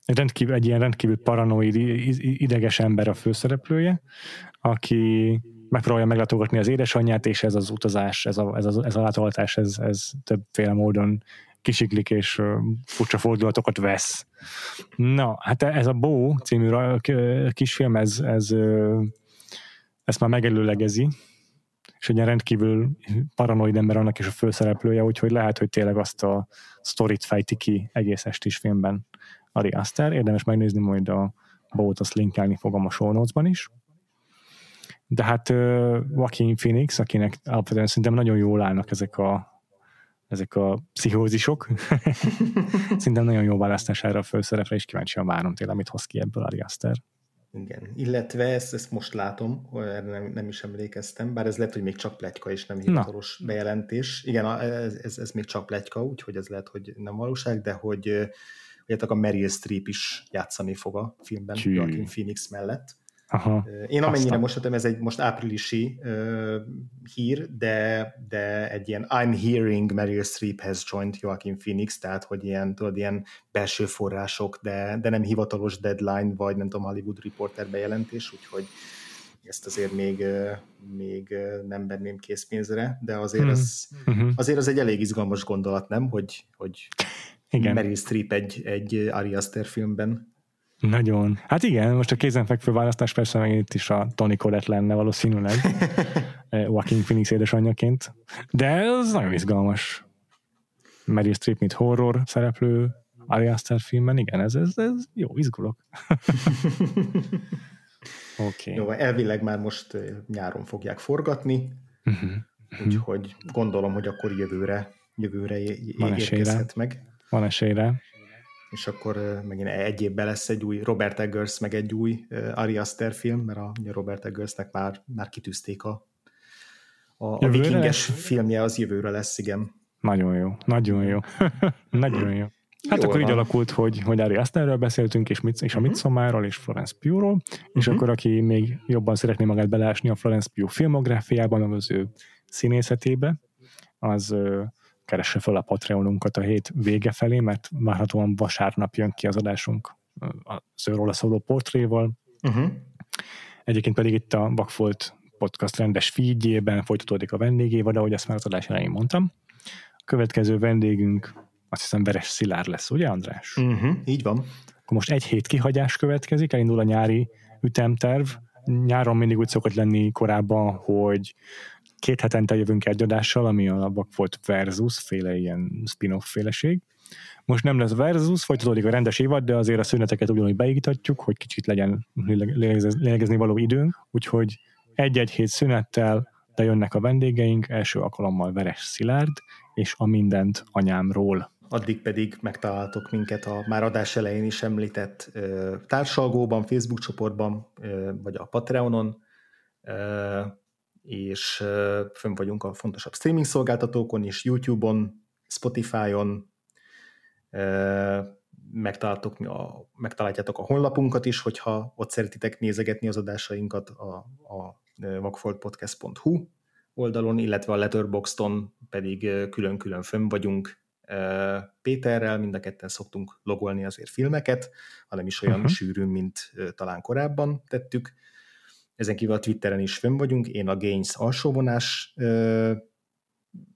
rendkívül, egy ilyen rendkívül paranoid, ideges ember a főszereplője, aki megpróbálja meglátogatni az édesanyját, és ez az utazás, ez a, ez a, ez a látogatás, ez, ez többféle módon kisiklik és furcsa fordulatokat vesz. Na, hát ez a Bó című kisfilm, ez, ez, ezt már megelőlegezi, és egy rendkívül paranoid ember annak is a főszereplője, úgyhogy lehet, hogy tényleg azt a sztorit fejti ki egész estis filmben Ari Aster. Érdemes megnézni majd a Bót, azt linkelni fogom a show notes-ban is. De hát uh, Joaquin Phoenix, akinek alapvetően szerintem nagyon jól állnak ezek a ezek a pszichózisok. [laughs] Szerintem nagyon jó választás erre a főszerepre, és kíváncsian várom tényleg, mit hoz ki ebből Ari Aster. Igen, illetve ezt, ezt most látom, erre nem, nem is emlékeztem, bár ez lehet, hogy még csak pletyka és nem hivatalos Na. bejelentés. Igen, ez, ez, ez még csak pletyka, úgyhogy ez lehet, hogy nem valóság, de hogy hogy a Meryl Streep is játszani fog a filmben, Joaquin Phoenix mellett. Aha, Én amennyire aztán. most ez egy most áprilisi uh, hír, de, de egy ilyen I'm hearing Meryl Streep has joined Joaquin Phoenix, tehát hogy ilyen, tudod, ilyen belső források, de, de nem hivatalos deadline, vagy nem tudom, Hollywood Reporter bejelentés, úgyhogy ezt azért még, még nem venném készpénzre, de azért, hmm. az, uh-huh. azért az egy elég izgalmas gondolat, nem? Hogy, hogy Igen. Meryl Streep egy, egy Ari Aster filmben. Nagyon. Hát igen, most a kézenfekvő választás persze meg itt is a Tony Collette lenne valószínűleg, [laughs] Joaquin Phoenix édesanyjaként, de ez nagyon izgalmas. Meryl Streep, mint horror szereplő Ari Aster filmben, igen, ez, ez, ez jó, izgulok. [laughs] Okay. Jó, elvileg már most nyáron fogják forgatni, uh-huh. úgyhogy gondolom, hogy akkor jövőre, jövőre Van érkezhet meg. Van esélyre. És akkor megint egy évben lesz egy új Robert Eggers, meg egy új Ari Aster film, mert a, a Robert Eggersnek már, már kitűzték a, a, a vikinges filmje, az jövőre lesz, igen. Nagyon jó, nagyon jó. [laughs] nagyon jó. Hát Jól akkor van. így alakult, hogy, hogy Ari Asterről beszéltünk, és, mit, és a mhm. Midsommarról, és Florence Pugh-ról, uh-huh. és mhm. akkor aki még jobban szeretné magát belásni a Florence Pugh filmográfiában, az ő színészetébe, az keresse fel a Patreonunkat a hét vége felé, mert várhatóan vasárnap jön ki az adásunk az őróla szóló portréval. Uh-huh. Egyébként pedig itt a Vakfolt podcast rendes feedjében folytatódik a vendégéval, de ahogy ezt már az adás elején mondtam. A következő vendégünk azt hiszem Veres Szilár lesz, ugye András? Uh-huh, így van. Akkor most egy hét kihagyás következik, elindul a nyári ütemterv. Nyáron mindig úgy szokott lenni korábban, hogy két hetente jövünk egy adással, ami a volt Versus, féle ilyen spin-off féleség. Most nem lesz Versus, folytatódik a rendes évad, de azért a szüneteket ugyanúgy beiktatjuk, hogy kicsit legyen lélegezni való időnk, úgyhogy egy-egy hét szünettel de jönnek a vendégeink, első alkalommal Veres Szilárd, és a mindent anyámról. Addig pedig megtaláltok minket a már adás elején is említett ö, társalgóban, Facebook csoportban, ö, vagy a Patreonon, ö, és fönn vagyunk a fontosabb streaming szolgáltatókon is, YouTube-on, Spotify-on, megtaláltok, a, megtaláljátok a honlapunkat is, hogyha ott szeretitek nézegetni az adásainkat a, a vakfoltpodcast.hu oldalon, illetve a Letterboxdon pedig külön-külön fönn vagyunk, Péterrel, mind a ketten szoktunk logolni azért filmeket, hanem is olyan uh-huh. sűrűn, mint talán korábban tettük. Ezen kívül a Twitteren is fönn vagyunk, én a Gains alsóvonás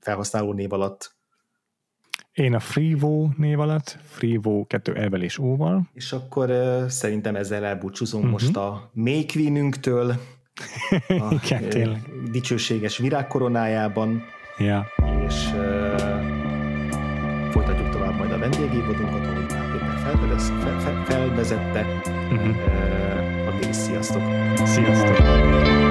felhasználó név alatt én a Freevo név alatt, Freevo 2 elvel és óval. És akkor uh, szerintem ezzel elbúcsúzunk uh-huh. most a May Queenünktől, [laughs] a Igen, dicsőséges virágkoronájában. Ja. És uh, folytatjuk tovább majd a vendégévodunkat, ahogy már Péter felvezette. Uh-huh. Uh, a Sziasztok! Sziasztok!